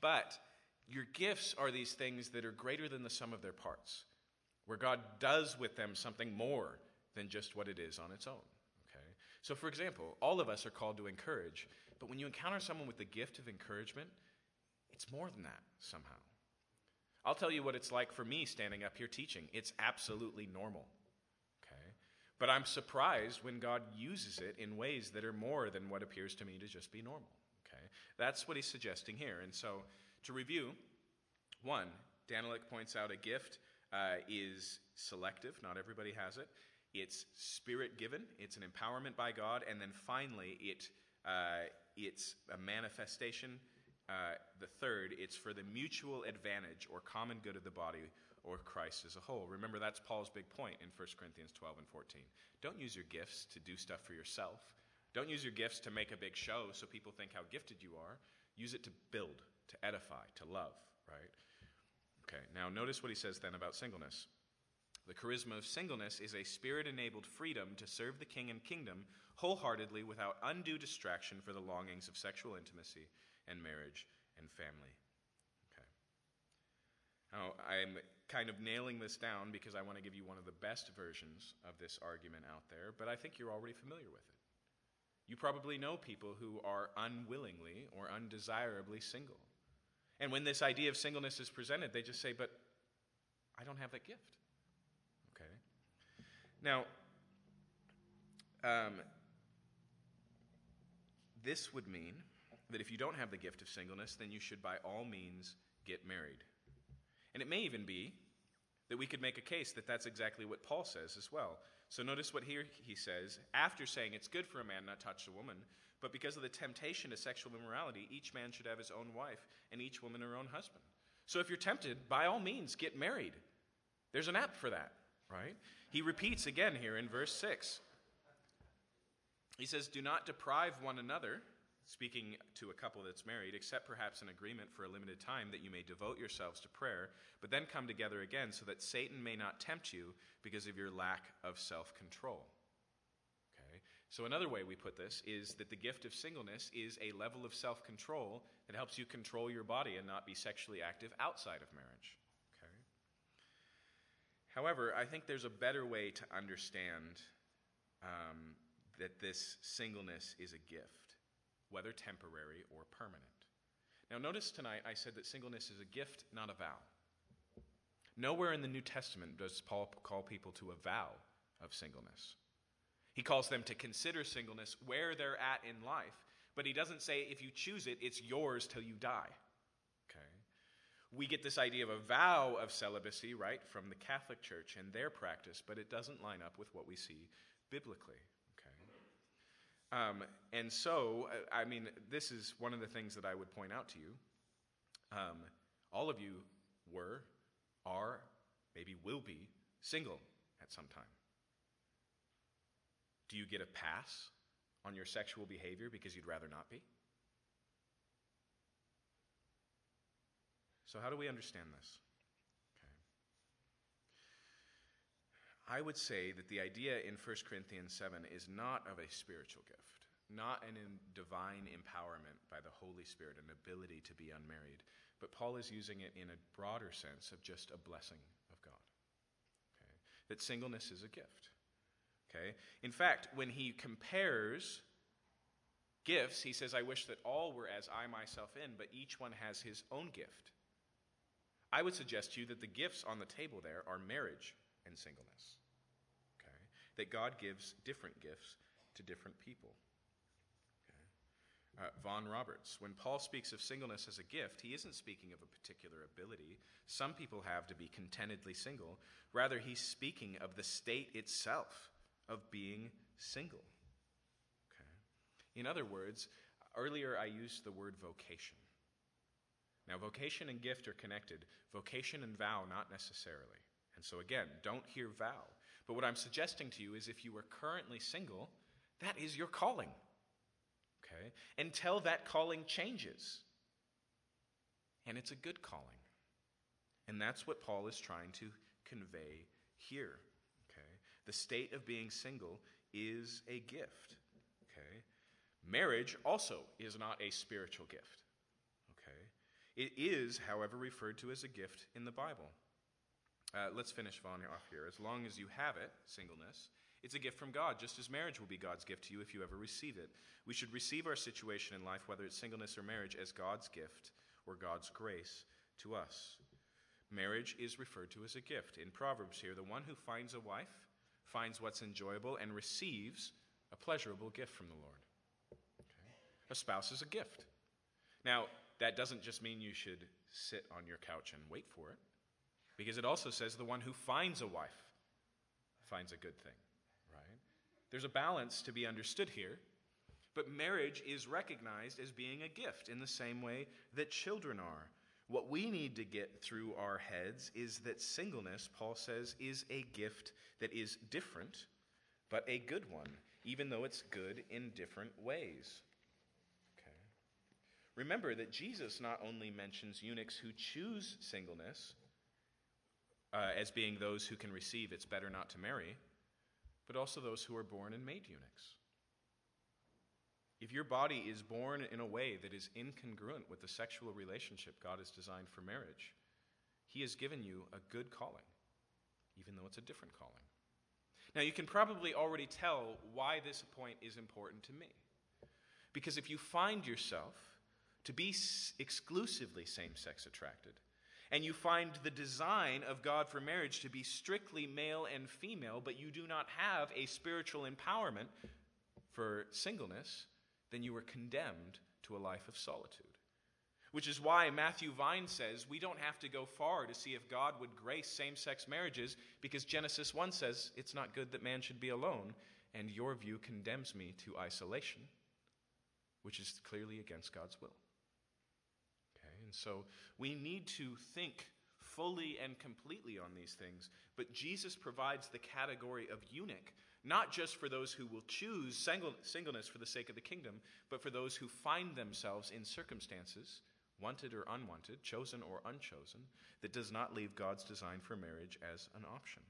S1: But your gifts are these things that are greater than the sum of their parts, where God does with them something more than just what it is on its own. Okay. So, for example, all of us are called to encourage, but when you encounter someone with the gift of encouragement, it's more than that somehow. I'll tell you what it's like for me standing up here teaching. It's absolutely normal. But I'm surprised when God uses it in ways that are more than what appears to me to just be normal. Okay? That's what he's suggesting here. And so, to review, one, Danylak points out a gift uh, is selective, not everybody has it. It's spirit given, it's an empowerment by God. And then finally, it, uh, it's a manifestation. Uh, the third, it's for the mutual advantage or common good of the body or Christ as a whole. Remember, that's Paul's big point in 1 Corinthians 12 and 14. Don't use your gifts to do stuff for yourself. Don't use your gifts to make a big show so people think how gifted you are. Use it to build to edify, to love, right? Okay, now notice what he says then about singleness. The charisma of singleness is a spirit enabled freedom to serve the king and kingdom wholeheartedly without undue distraction for the longings of sexual intimacy and marriage and family. Now, I'm kind of nailing this down because I want to give you one of the best versions of this argument out there, but I think you're already familiar with it. You probably know people who are unwillingly or undesirably single. And when this idea of singleness is presented, they just say, But I don't have that gift. Okay? Now, um, this would mean that if you don't have the gift of singleness, then you should by all means get married. And it may even be that we could make a case that that's exactly what Paul says as well. So notice what here he says after saying it's good for a man not to touch a woman, but because of the temptation to sexual immorality, each man should have his own wife and each woman her own husband. So if you're tempted, by all means, get married. There's an app for that, right? He repeats again here in verse 6. He says, Do not deprive one another speaking to a couple that's married, except perhaps an agreement for a limited time that you may devote yourselves to prayer, but then come together again so that Satan may not tempt you because of your lack of self control. Okay? So, another way we put this is that the gift of singleness is a level of self control that helps you control your body and not be sexually active outside of marriage. Okay? However, I think there's a better way to understand um, that this singleness is a gift whether temporary or permanent. Now, notice tonight I said that singleness is a gift, not a vow. Nowhere in the New Testament does Paul call people to a vow of singleness. He calls them to consider singleness where they're at in life, but he doesn't say if you choose it, it's yours till you die. Okay? We get this idea of a vow of celibacy, right, from the Catholic Church and their practice, but it doesn't line up with what we see biblically. Um, and so, I mean, this is one of the things that I would point out to you. Um, all of you were, are, maybe will be single at some time. Do you get a pass on your sexual behavior because you'd rather not be? So, how do we understand this? I would say that the idea in 1 Corinthians 7 is not of a spiritual gift, not an in divine empowerment by the Holy Spirit, an ability to be unmarried, but Paul is using it in a broader sense of just a blessing of God. Okay? That singleness is a gift. Okay? In fact, when he compares gifts, he says, I wish that all were as I myself in, but each one has his own gift. I would suggest to you that the gifts on the table there are marriage and singleness that God gives different gifts to different people. Okay. Uh, Vaughan Roberts, when Paul speaks of singleness as a gift, he isn't speaking of a particular ability some people have to be contentedly single. Rather, he's speaking of the state itself of being single. Okay. In other words, earlier I used the word vocation. Now, vocation and gift are connected, vocation and vow, not necessarily. And so, again, don't hear vow. But what I'm suggesting to you is if you are currently single, that is your calling. Okay? Until that calling changes. And it's a good calling. And that's what Paul is trying to convey here. Okay? The state of being single is a gift. Okay? Marriage also is not a spiritual gift. Okay? It is, however, referred to as a gift in the Bible. Uh, let's finish Vaughan off here. As long as you have it, singleness, it's a gift from God, just as marriage will be God's gift to you if you ever receive it. We should receive our situation in life, whether it's singleness or marriage, as God's gift or God's grace to us. Marriage is referred to as a gift. In Proverbs here, the one who finds a wife finds what's enjoyable and receives a pleasurable gift from the Lord. Okay? A spouse is a gift. Now, that doesn't just mean you should sit on your couch and wait for it. Because it also says the one who finds a wife finds a good thing, right? There's a balance to be understood here, but marriage is recognized as being a gift in the same way that children are. What we need to get through our heads is that singleness, Paul says, is a gift that is different, but a good one, even though it's good in different ways. Remember that Jesus not only mentions eunuchs who choose singleness uh, as being those who can receive it's better not to marry, but also those who are born and made eunuchs. If your body is born in a way that is incongruent with the sexual relationship God has designed for marriage, He has given you a good calling, even though it's a different calling. Now, you can probably already tell why this point is important to me. Because if you find yourself to be exclusively same sex attracted, and you find the design of God for marriage to be strictly male and female, but you do not have a spiritual empowerment for singleness, then you are condemned to a life of solitude. Which is why Matthew Vines says we don't have to go far to see if God would grace same sex marriages, because Genesis 1 says it's not good that man should be alone, and your view condemns me to isolation, which is clearly against God's will. And so we need to think fully and completely on these things, but Jesus provides the category of eunuch not just for those who will choose singleness for the sake of the kingdom, but for those who find themselves in circumstances, wanted or unwanted, chosen or unchosen, that does not leave God's design for marriage as an option.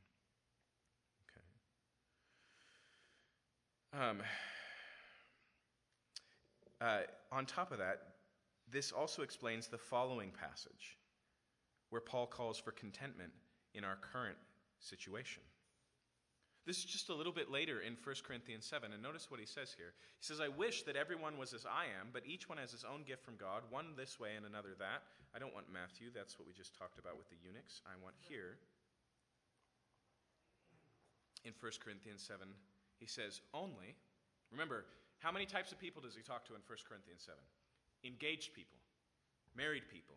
S1: Okay. Um, [SIGHS] uh, on top of that, this also explains the following passage, where Paul calls for contentment in our current situation. This is just a little bit later in 1 Corinthians 7, and notice what he says here. He says, I wish that everyone was as I am, but each one has his own gift from God, one this way and another that. I don't want Matthew, that's what we just talked about with the eunuchs. I want here, in 1 Corinthians 7, he says, only. Remember, how many types of people does he talk to in 1 Corinthians 7? Engaged people, married people,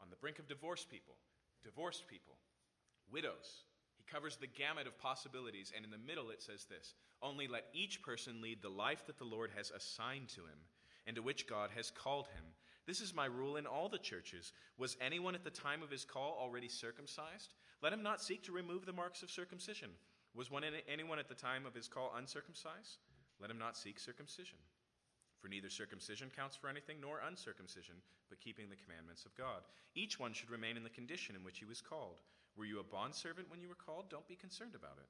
S1: on the brink of divorce people, divorced people, widows He covers the gamut of possibilities, and in the middle it says this Only let each person lead the life that the Lord has assigned to him and to which God has called him. This is my rule in all the churches. Was anyone at the time of his call already circumcised? Let him not seek to remove the marks of circumcision. Was one, anyone at the time of his call uncircumcised? Let him not seek circumcision. For neither circumcision counts for anything nor uncircumcision, but keeping the commandments of God. Each one should remain in the condition in which he was called. Were you a bondservant when you were called? Don't be concerned about it.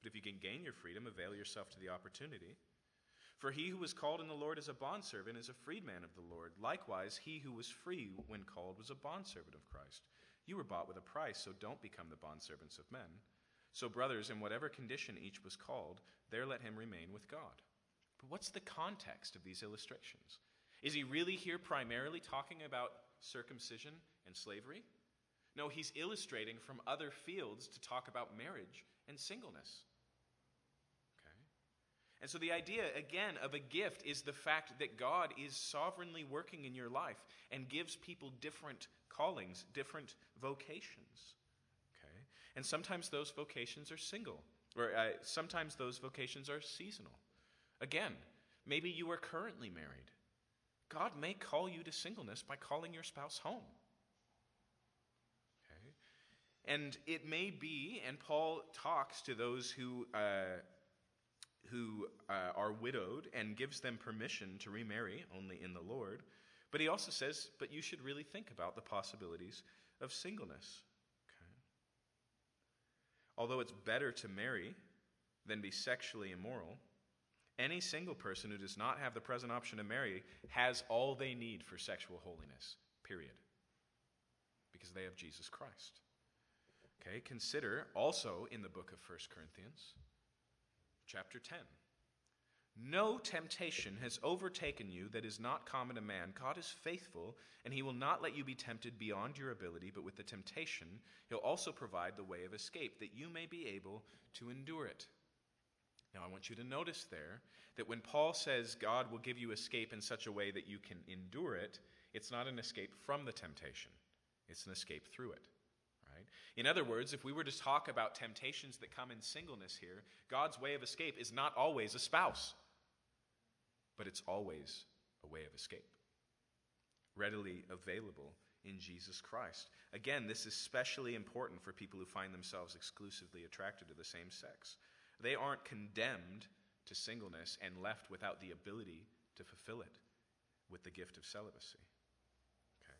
S1: But if you can gain your freedom, avail yourself to the opportunity. For he who was called in the Lord as a bondservant is a freedman of the Lord. Likewise, he who was free when called was a bondservant of Christ. You were bought with a price, so don't become the bondservants of men. So, brothers, in whatever condition each was called, there let him remain with God. But what's the context of these illustrations? Is he really here primarily talking about circumcision and slavery? No, he's illustrating from other fields to talk about marriage and singleness. Okay? And so the idea, again, of a gift is the fact that God is sovereignly working in your life and gives people different callings, different vocations. Okay? And sometimes those vocations are single, or uh, sometimes those vocations are seasonal. Again, maybe you are currently married. God may call you to singleness by calling your spouse home. And it may be, and Paul talks to those who, uh, who uh, are widowed and gives them permission to remarry only in the Lord. But he also says, but you should really think about the possibilities of singleness. Okay? Although it's better to marry than be sexually immoral, any single person who does not have the present option to marry has all they need for sexual holiness, period. Because they have Jesus Christ. Okay, consider also in the book of 1 Corinthians, chapter 10. No temptation has overtaken you that is not common to man. God is faithful, and he will not let you be tempted beyond your ability, but with the temptation, he'll also provide the way of escape, that you may be able to endure it. Now, I want you to notice there that when Paul says God will give you escape in such a way that you can endure it, it's not an escape from the temptation, it's an escape through it. In other words, if we were to talk about temptations that come in singleness here, God's way of escape is not always a spouse, but it's always a way of escape, readily available in Jesus Christ. Again, this is especially important for people who find themselves exclusively attracted to the same sex. They aren't condemned to singleness and left without the ability to fulfill it with the gift of celibacy. Okay.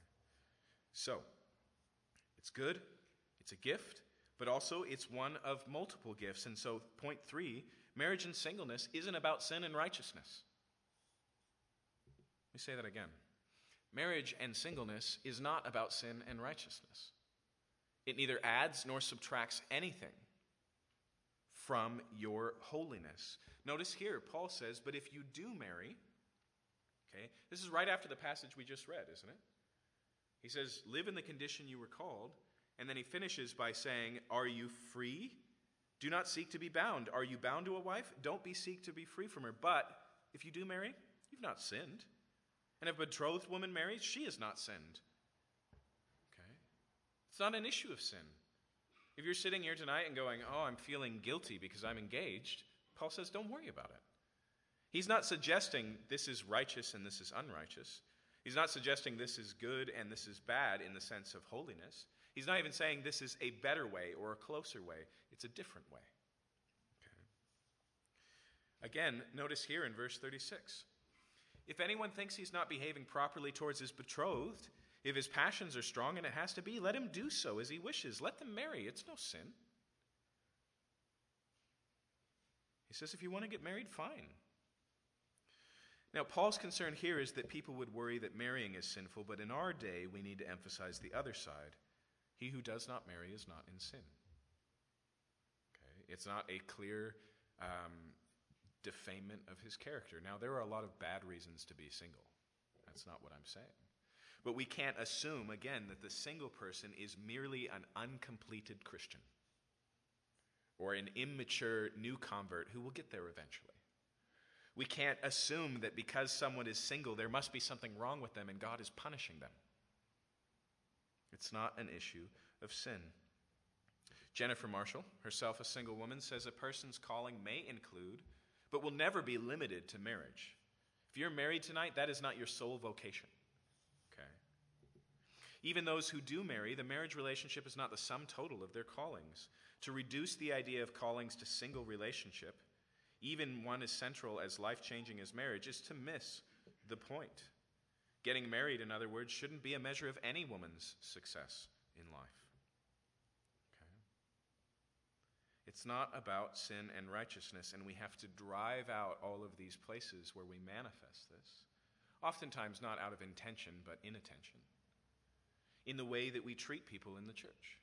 S1: So, it's good, it's a gift, but also it's one of multiple gifts. And so, point three marriage and singleness isn't about sin and righteousness. Let me say that again. Marriage and singleness is not about sin and righteousness. It neither adds nor subtracts anything from your holiness. Notice here, Paul says, But if you do marry, okay, this is right after the passage we just read, isn't it? He says, Live in the condition you were called. And then he finishes by saying, Are you free? Do not seek to be bound. Are you bound to a wife? Don't be seek to be free from her. But if you do marry, you've not sinned. And if a betrothed woman marries, she has not sinned. Okay? It's not an issue of sin. If you're sitting here tonight and going, Oh, I'm feeling guilty because I'm engaged, Paul says, Don't worry about it. He's not suggesting this is righteous and this is unrighteous. He's not suggesting this is good and this is bad in the sense of holiness. He's not even saying this is a better way or a closer way. It's a different way. Okay. Again, notice here in verse 36 if anyone thinks he's not behaving properly towards his betrothed, if his passions are strong and it has to be, let him do so as he wishes. Let them marry. It's no sin. He says, if you want to get married, fine. Now, Paul's concern here is that people would worry that marrying is sinful, but in our day, we need to emphasize the other side. He who does not marry is not in sin. Okay? It's not a clear um, defamement of his character. Now, there are a lot of bad reasons to be single. That's not what I'm saying. But we can't assume, again, that the single person is merely an uncompleted Christian or an immature new convert who will get there eventually. We can't assume that because someone is single, there must be something wrong with them and God is punishing them. It's not an issue of sin. Jennifer Marshall, herself a single woman, says a person's calling may include, but will never be limited to marriage. If you're married tonight, that is not your sole vocation. Even those who do marry, the marriage relationship is not the sum total of their callings. To reduce the idea of callings to single relationship even one as central as life changing as marriage, is to miss the point. Getting married, in other words, shouldn't be a measure of any woman's success in life. Okay? It's not about sin and righteousness, and we have to drive out all of these places where we manifest this. Oftentimes, not out of intention, but inattention. In the way that we treat people in the church.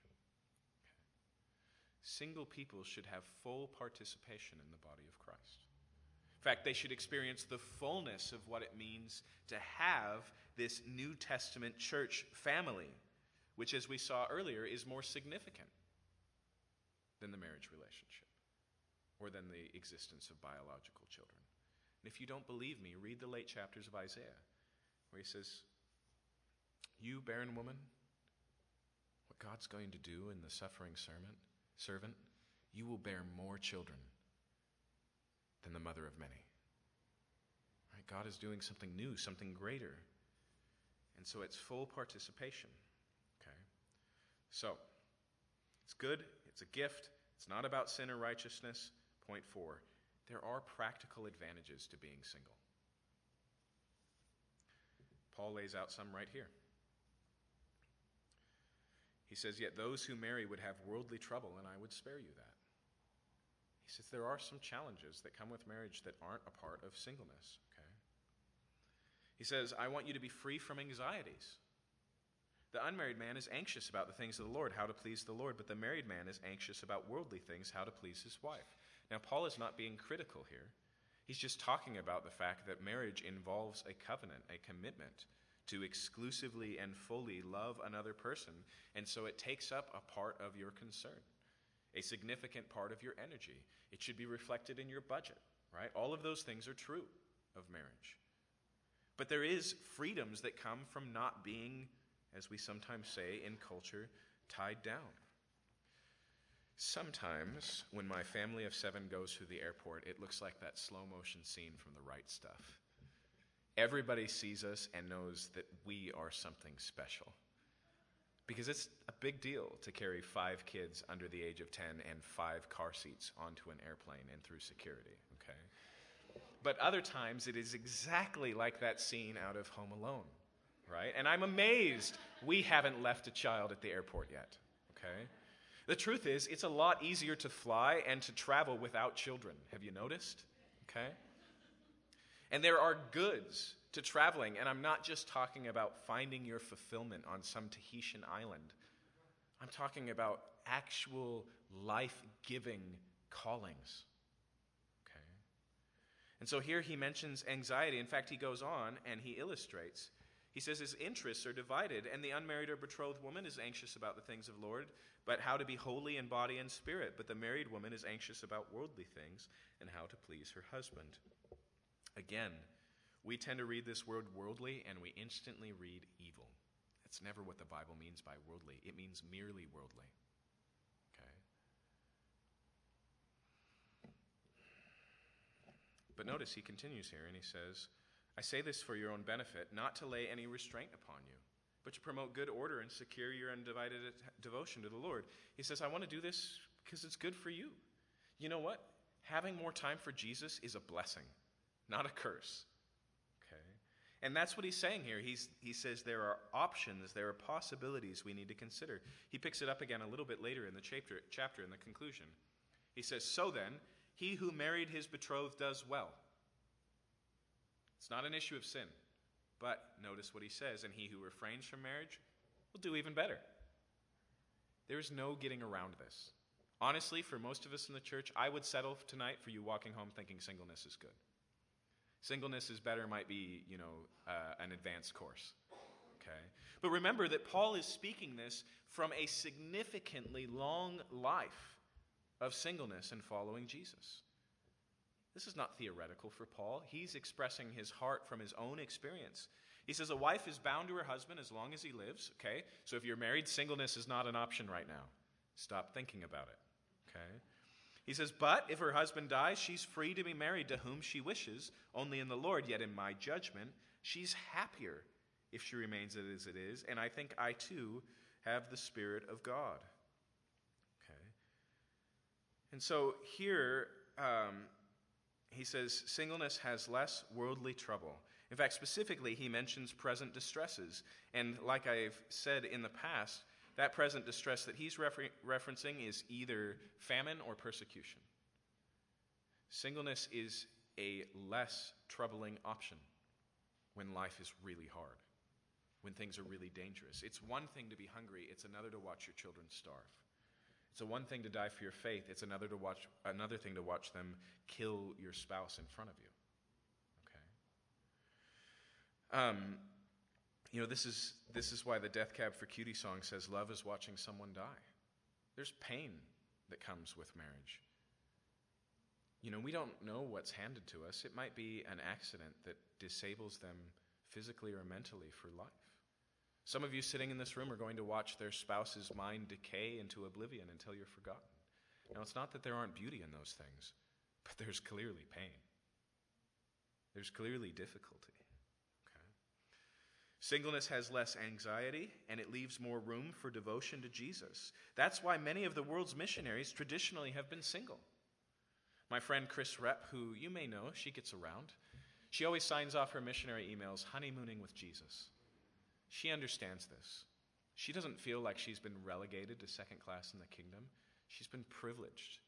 S1: Single people should have full participation in the body of Christ. In fact, they should experience the fullness of what it means to have this New Testament church family, which, as we saw earlier, is more significant than the marriage relationship or than the existence of biological children. And if you don't believe me, read the late chapters of Isaiah, where he says, You, barren woman, what God's going to do in the suffering sermon servant, you will bear more children than the mother of many. Right? God is doing something new, something greater. And so it's full participation. Okay? So, it's good, it's a gift, it's not about sin or righteousness. Point four, there are practical advantages to being single. Paul lays out some right here. He says, Yet those who marry would have worldly trouble, and I would spare you that. He says, There are some challenges that come with marriage that aren't a part of singleness. Okay? He says, I want you to be free from anxieties. The unmarried man is anxious about the things of the Lord, how to please the Lord, but the married man is anxious about worldly things, how to please his wife. Now, Paul is not being critical here. He's just talking about the fact that marriage involves a covenant, a commitment to exclusively and fully love another person, and so it takes up a part of your concern, a significant part of your energy. It should be reflected in your budget, right? All of those things are true of marriage. But there is freedoms that come from not being, as we sometimes say in culture, tied down. Sometimes, when my family of seven goes through the airport, it looks like that slow motion scene from the right stuff everybody sees us and knows that we are something special. Because it's a big deal to carry five kids under the age of 10 and five car seats onto an airplane and through security, okay? But other times it is exactly like that scene out of Home Alone, right? And I'm amazed we haven't left a child at the airport yet, okay? The truth is, it's a lot easier to fly and to travel without children. Have you noticed? Okay? And there are goods to traveling, and I'm not just talking about finding your fulfillment on some Tahitian island. I'm talking about actual life giving callings. Okay? And so here he mentions anxiety. In fact, he goes on and he illustrates. He says his interests are divided, and the unmarried or betrothed woman is anxious about the things of Lord, but how to be holy in body and spirit. But the married woman is anxious about worldly things and how to please her husband. Again, we tend to read this word worldly and we instantly read evil. That's never what the Bible means by worldly, it means merely worldly. Okay? But notice he continues here and he says, I say this for your own benefit, not to lay any restraint upon you, but to promote good order and secure your undivided devotion to the Lord. He says, I want to do this because it's good for you. You know what? Having more time for Jesus is a blessing, not a curse. Okay? And that's what he's saying here. He's, he says there are options, there are possibilities we need to consider. He picks it up again a little bit later in the chapter, chapter in the conclusion. He says, So then, he who married his betrothed does well. It's not an issue of sin. But notice what he says, and he who refrains from marriage will do even better. There is no getting around this. Honestly, for most of us in the church, I would settle tonight for you walking home thinking singleness is good. Singleness is better might be, you know, uh, an advanced course. Okay? But remember that Paul is speaking this from a significantly long life of singleness and following Jesus. This is not theoretical for Paul. He's expressing his heart from his own experience. He says a wife is bound to her husband as long as he lives, okay? So if you're married, singleness is not an option right now. Stop thinking about it, okay? He says, But if her husband dies, she's free to be married to whom she wishes, only in the Lord. Yet in my judgment, she's happier if she remains as it is. And I think I too have the Spirit of God. Okay? And so here, um, he says singleness has less worldly trouble. In fact, specifically, he mentions present distresses. And like I've said in the past, that present distress that he's refer- referencing is either famine or persecution. Singleness is a less troubling option when life is really hard, when things are really dangerous. It's one thing to be hungry, it's another to watch your children starve. It's a one thing to die for your faith, it's another to watch another thing to watch them kill your spouse in front of you. Okay? Um, you know, this is this is why the Death Cab for Cutie song says love is watching someone die. There's pain that comes with marriage. You know, we don't know what's handed to us. It might be an accident that disables them physically or mentally for life. Some of you sitting in this room are going to watch their spouse's mind decay into oblivion until you're forgotten. Now, it's not that there aren't beauty in those things, but there's clearly pain. There's clearly difficulty. Singleness has less anxiety, and it leaves more room for devotion to Jesus. That's why many of the world's missionaries traditionally have been single. My friend Chris Rep, who you may know, she gets around, she always signs off her missionary emails honeymooning with Jesus. She understands this. She doesn't feel like she's been relegated to second class in the kingdom. She's been privileged.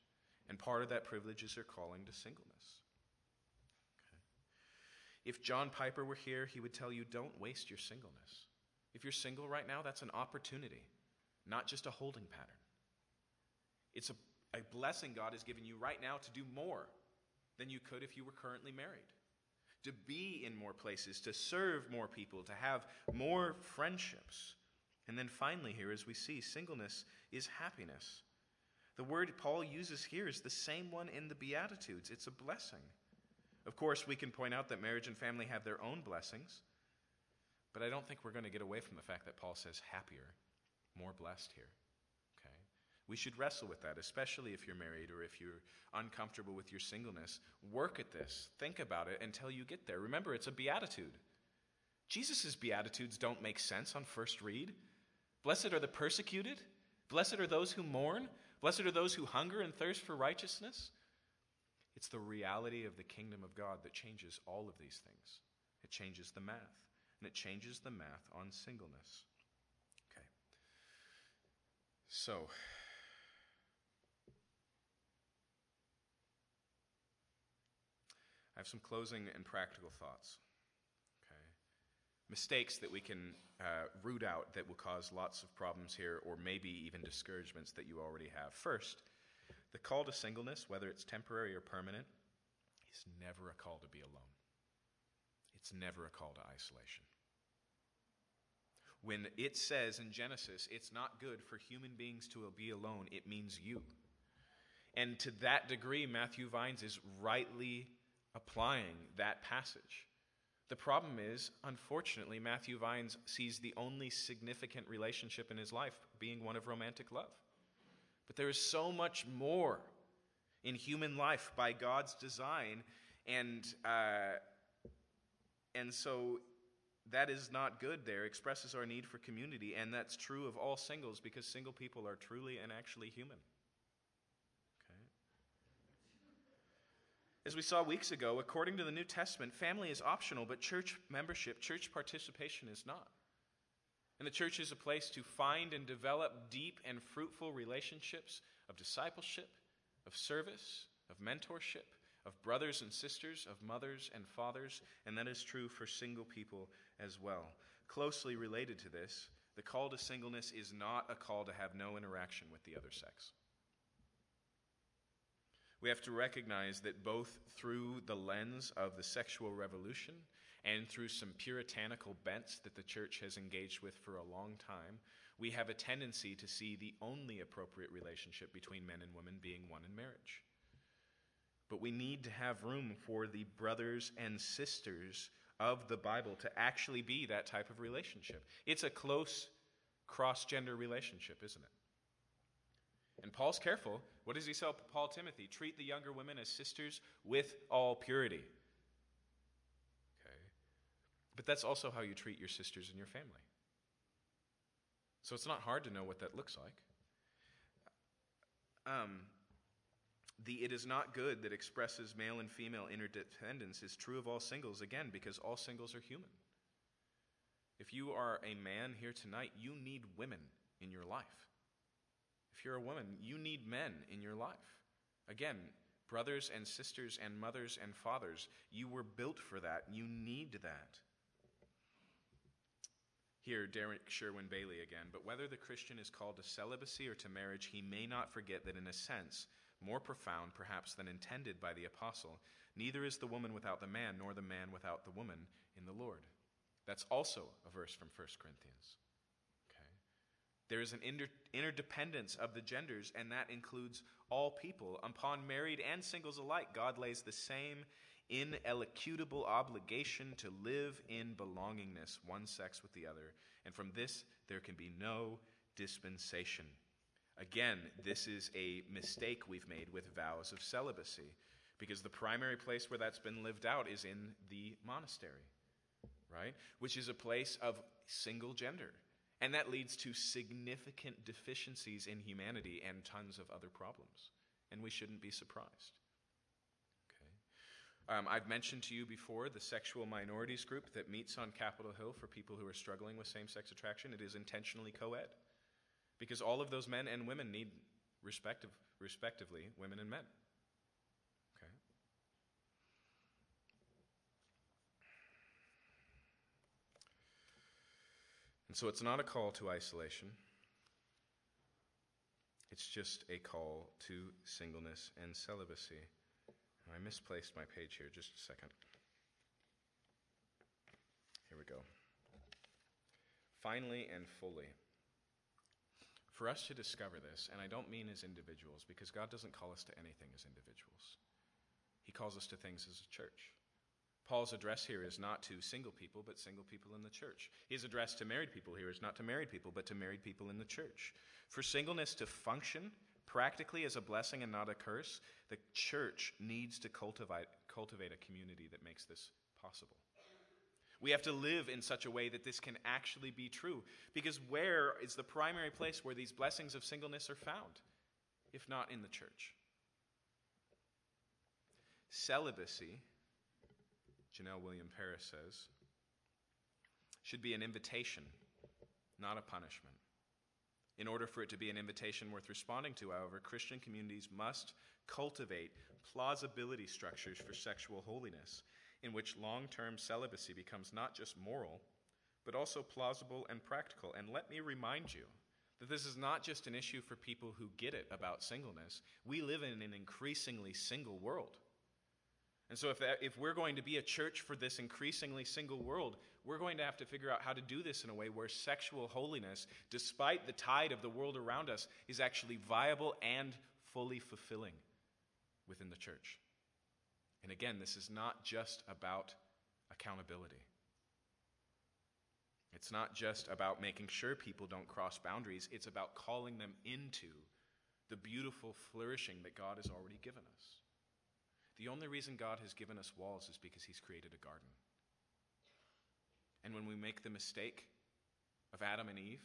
S1: And part of that privilege is her calling to singleness. If John Piper were here, he would tell you don't waste your singleness. If you're single right now, that's an opportunity, not just a holding pattern. It's a, a blessing God has given you right now to do more than you could if you were currently married to be in more places, to serve more people, to have more friendships. And then finally, here, as we see, singleness is happiness. The word Paul uses here is the same one in the Beatitudes. It's a blessing. Of course, we can point out that marriage and family have their own blessings, but I don't think we're going to get away from the fact that Paul says happier, more blessed here. Okay? We should wrestle with that, especially if you're married or if you're uncomfortable with your singleness. Work at this, think about it until you get there. Remember, it's a beatitude. Jesus' beatitudes don't make sense on first read. Blessed are the persecuted, blessed are those who mourn, blessed are those who hunger and thirst for righteousness. It's the reality of the kingdom of God that changes all of these things. It changes the math. and it changes the math on singleness. Okay. So, I have some closing and practical thoughts. Okay. Mistakes that we can uh, root out that will cause lots of problems here, or maybe even discouragements that you already have. First, the call to singleness, whether it's temporary or permanent, is never a call to be alone. It's never a call to isolation. When it says in Genesis, it's not good for human beings to be alone, it means you. And to that degree, Matthew Vines is rightly applying that passage. The problem is, unfortunately, Matthew Vines sees the only significant relationship in his life being one of romantic love. But there is so much more in human life by God's design, and uh, and so that is not good. There expresses our need for community, and that's true of all singles because single people are truly and actually human. As we saw weeks ago, according to the New Testament, family is optional, but church membership, church participation is not. And the church is a place to find and develop deep and fruitful relationships of discipleship, of service, of mentorship, of brothers and sisters, of mothers and fathers, and that is true for single people as well. Closely related to this, the call to singleness is not a call to have no interaction with the other sex. We have to recognize that both through the lens of the sexual revolution and through some puritanical bents that the church has engaged with for a long time, we have a tendency to see the only appropriate relationship between men and women being one in marriage. But we need to have room for the brothers and sisters of the Bible to actually be that type of relationship. It's a close cross gender relationship, isn't it? And Paul's careful. What does he tell Paul Timothy? Treat the younger women as sisters with all purity. But that's also how you treat your sisters and your family. So it's not hard to know what that looks like. Um, the it is not good that expresses male and female interdependence is true of all singles, again, because all singles are human. If you are a man here tonight, you need women in your life. If you're a woman, you need men in your life. Again, brothers and sisters and mothers and fathers, you were built for that. You need that. Here, Derek Sherwin Bailey again. But whether the Christian is called to celibacy or to marriage, he may not forget that, in a sense, more profound perhaps than intended by the apostle, neither is the woman without the man, nor the man without the woman in the Lord. That's also a verse from 1 Corinthians. There is an inter- interdependence of the genders, and that includes all people. Upon married and singles alike, God lays the same inelucutable obligation to live in belongingness, one sex with the other. And from this, there can be no dispensation. Again, this is a mistake we've made with vows of celibacy, because the primary place where that's been lived out is in the monastery, right? Which is a place of single gender. And that leads to significant deficiencies in humanity and tons of other problems. And we shouldn't be surprised. Okay. Um, I've mentioned to you before the sexual minorities group that meets on Capitol Hill for people who are struggling with same sex attraction. It is intentionally co ed. Because all of those men and women need, respective, respectively, women and men. And so it's not a call to isolation, it's just a call to singleness and celibacy. I misplaced my page here, just a second. Here we go. Finally and fully. For us to discover this, and I don't mean as individuals, because God doesn't call us to anything as individuals. He calls us to things as a church. Paul's address here is not to single people, but single people in the church. His address to married people here is not to married people, but to married people in the church. For singleness to function practically as a blessing and not a curse, the church needs to cultivate, cultivate a community that makes this possible. We have to live in such a way that this can actually be true. Because where is the primary place where these blessings of singleness are found, if not in the church? Celibacy Jenell Williams Paris says, should be an invitation, not a punishment. In order for it to be an invitation worth responding to, however, Christian communities must cultivate plausibility structures for sexual holiness, in which long term celibacy becomes not just moral, but also plausible and practical. And let me remind you that this is not just an issue for people who get it about singleness. We live in an increasingly single world. And so, if, that, if we're going to be a church for this increasingly single world, we're going to have to figure out how to do this in a way where sexual holiness, despite the tide of the world around us, is actually viable and fully fulfilling within the church. And again, this is not just about accountability. It's not just about making sure people don't cross boundaries, it's about calling them into the beautiful flourishing that God has already given us. The only reason God has given us walls is because He's created a garden. And when we make the mistake of Adam and Eve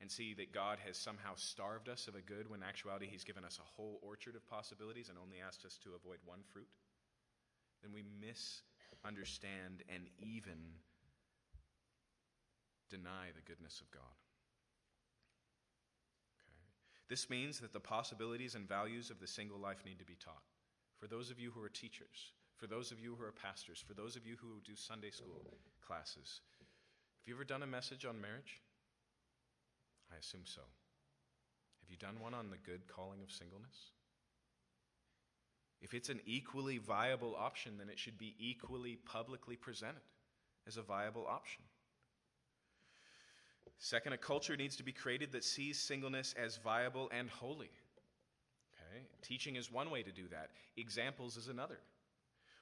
S1: and see that God has somehow starved us of a good when in actuality He's given us a whole orchard of possibilities and only asked us to avoid one fruit, then we misunderstand and even deny the goodness of God. This means that the possibilities and values of the single life need to be taught. For those of you who are teachers, for those of you who are pastors, for those of you who do Sunday school classes, have you ever done a message on marriage? I assume so. Have you done one on the good calling of singleness? If it's an equally viable option, then it should be equally publicly presented as a viable option. Second, a culture needs to be created that sees singleness as viable and holy. Okay? Teaching is one way to do that, examples is another.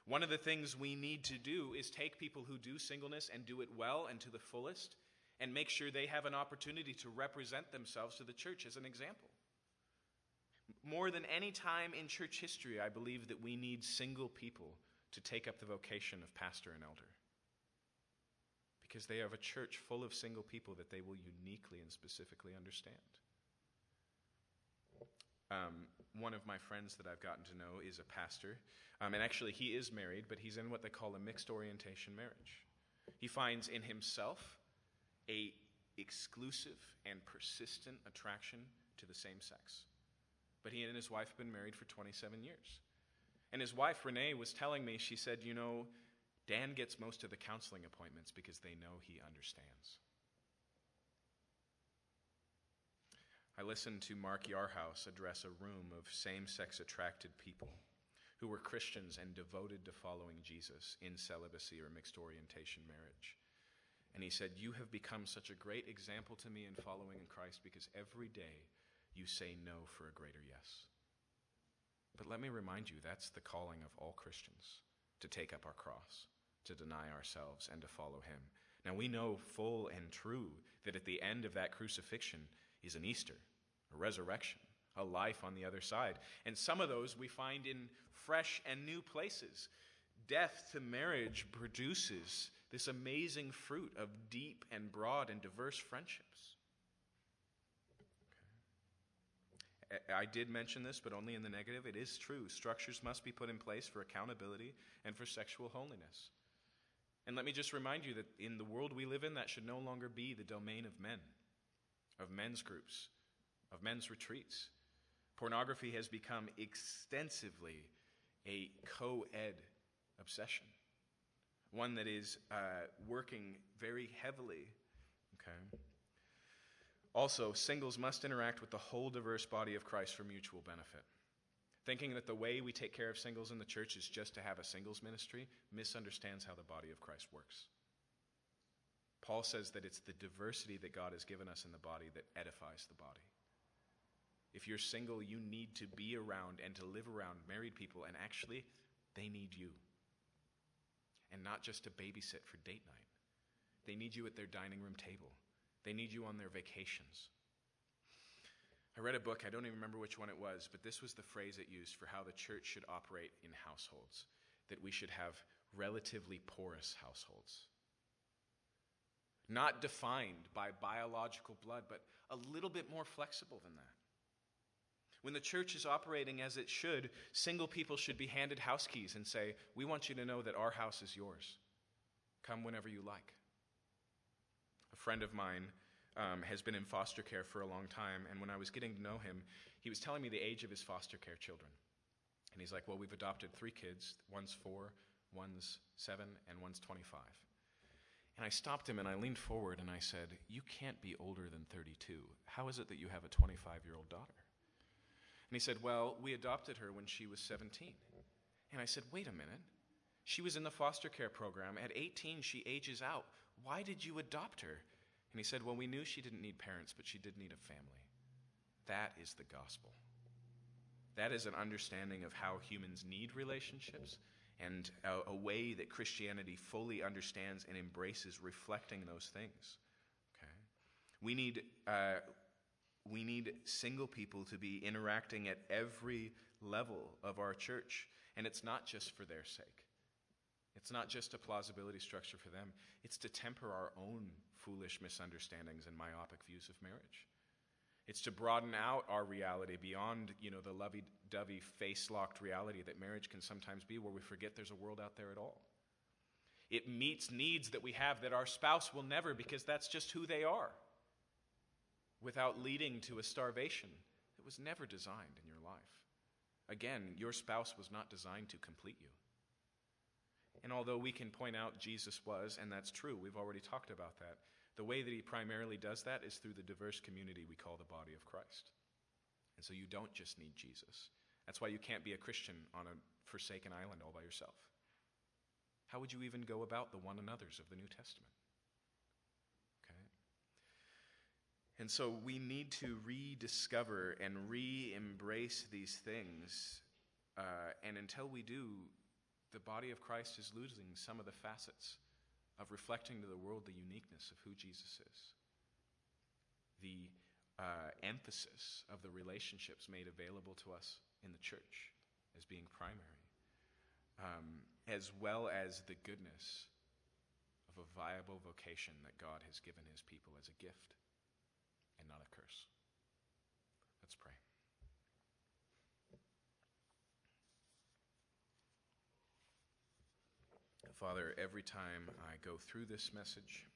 S1: One of the things we need to do is take people who do singleness and do it well and to the fullest and make sure they have an opportunity to represent themselves to the church as an example. More than any time in church history, I believe that we need single people to take up the vocation of pastor and elder because they have a church full of single people that they will uniquely and specifically understand. Um, one of my friends that I've gotten to know is a pastor, um, and actually he is married, but he's in what they call a mixed orientation marriage. He finds in himself a exclusive and persistent attraction to the same sex. But he and his wife have been married for 27 years. And his wife, Renee, was telling me, she said, You know, Dan gets most of the counseling appointments because they know he understands. I listened to Mark Yarhouse address a room of same sex attracted people who were Christians and devoted to following Jesus in celibacy or mixed orientation marriage. And he said, You have become such a great example to me in following in Christ because every day you say no for a greater yes. But let me remind you, that's the calling of all Christians to take up our cross to deny ourselves and to follow him. Now we know full and true that at the end of that crucifixion is an Easter, a resurrection, a life on the other side. And some of those we find in fresh and new places. Death to marriage produces this amazing fruit of deep and broad and diverse friendships. I did mention this, but only in the negative. It is true. Structures must be put in place for accountability and for sexual holiness. And let me just remind you that in the world we live in, that should no longer be the domain of men, of men's groups, of men's retreats. Pornography has become extensively a co ed obsession, one that is uh, working very heavily. Okay. Also, singles must interact with the whole diverse body of Christ for mutual benefit. Thinking that the way we take care of singles in the church is just to have a singles ministry misunderstands how the body of Christ works. Paul says that it's the diversity that God has given us in the body that edifies the body. If you're single, you need to be around and to live around married people, and actually, they need you. And not just to babysit for date night. They need you at their dining room table, they need you on their vacations. I read a book, I don't even remember which one it was, but this was the phrase it used for how the church should operate in households that we should have relatively porous households. Not defined by biological blood, but a little bit more flexible than that. When the church is operating as it should, single people should be handed house keys and say, We want you to know that our house is yours. Come whenever you like. a friend of mine um, has been in foster care for a long time, and when I was getting to know him, he was telling me the age of his foster care children. And he's like, Well, we've adopted three kids one's four, one's seven, and one's 25. And I stopped him and I leaned forward and I said, You can't be older than 32. How is it that you have a 25 year old daughter? And he said, Well, we adopted her when she was 17. And I said, Wait a minute. She was in the foster care program. At 18, she ages out. Why did you adopt her? And he said, Well, we knew she didn't need parents, but she did need a family. That is the gospel. That is an understanding of how humans need relationships and a, a, way that Christianity fully understands and embraces reflecting those things. Okay? We need, uh, we need single people to be interacting at every level of our church, and it's not just for their sake. It's not just a plausibility structure for them, it's to temper our own foolish misunderstandings and myopic views of marriage. It's to broaden out our reality beyond, you know, the lovey-dovey, face-locked reality that marriage can sometimes be where we forget there's a world out there at all. It meets needs that we have that our spouse will never because that's just who they are. Without leading to a starvation that was never designed in your life. Again, your spouse was not designed to complete you. And although we can point out Jesus was, and that's true, we've already talked about that, the way that he primarily does that is through the diverse community we call the body of Christ. And so you don't just need Jesus. That's why you can't be a Christian on a forsaken island all by yourself. How would you even go about the one another's of the New Testament? Okay? And so we need to rediscover and re embrace these things. Uh, and until we do, the body of Christ is losing some of the facets of reflecting to the world the uniqueness of who Jesus is, the uh, emphasis of the relationships made available to us in the church as being primary, um, as well as the goodness of a viable vocation that God has given his people as a gift and not a curse. Let's pray. Father, every time I go through this message,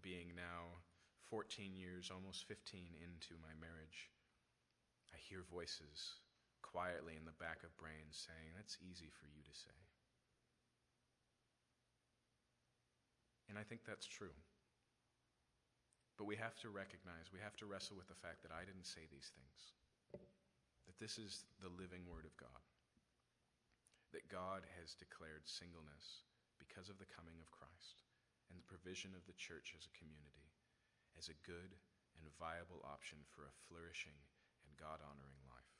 S1: being now 14 years, almost 15 into my marriage, I hear voices quietly in the back of brains saying, That's easy for you to say. And I think that's true. But we have to recognize, we have to wrestle with the fact that I didn't say these things, that this is the living Word of God that God has declared singleness because of the coming of Christ and the provision of the church as a community as a good and viable option for a flourishing and God honoring life.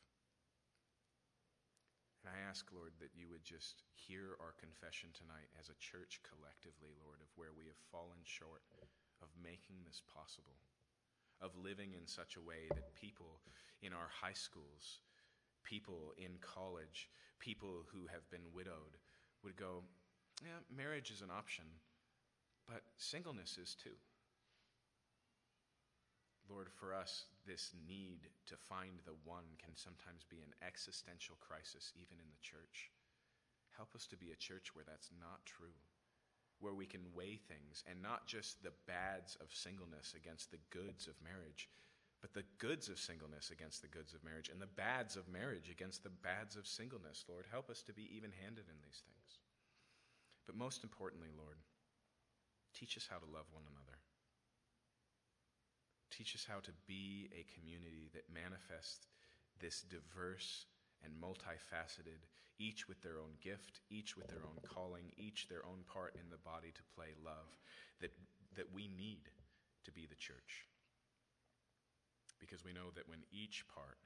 S1: And I ask, Lord, that you would just hear our confession tonight as a church collectively, Lord, of where we have fallen short of making this possible, of living in such a way that people in our high schools, people in college, people who have been widowed would go, yeah, marriage is an option, but singleness is too. Lord, for us, this need to find the one can sometimes be an existential crisis, even in the church. Help us to be a church where that's not true, where we can weigh things and not just the bads of singleness against the goods of marriage, but the goods of singleness against the goods of marriage, and the bads of marriage against the bads of singleness, Lord. Help us to be even handed in these things. But most importantly, Lord, teach us how to love one another. Teach us how to be a community that manifests this diverse and multifaceted, each with their own gift, each with their own calling, each their own part in the body to play love, that, that we need to be the church because we know that when each part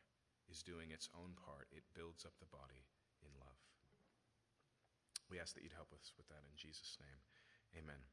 S1: is doing its own part, it builds up the body in love. We ask that you'd help us with that in Jesus' name. Amen.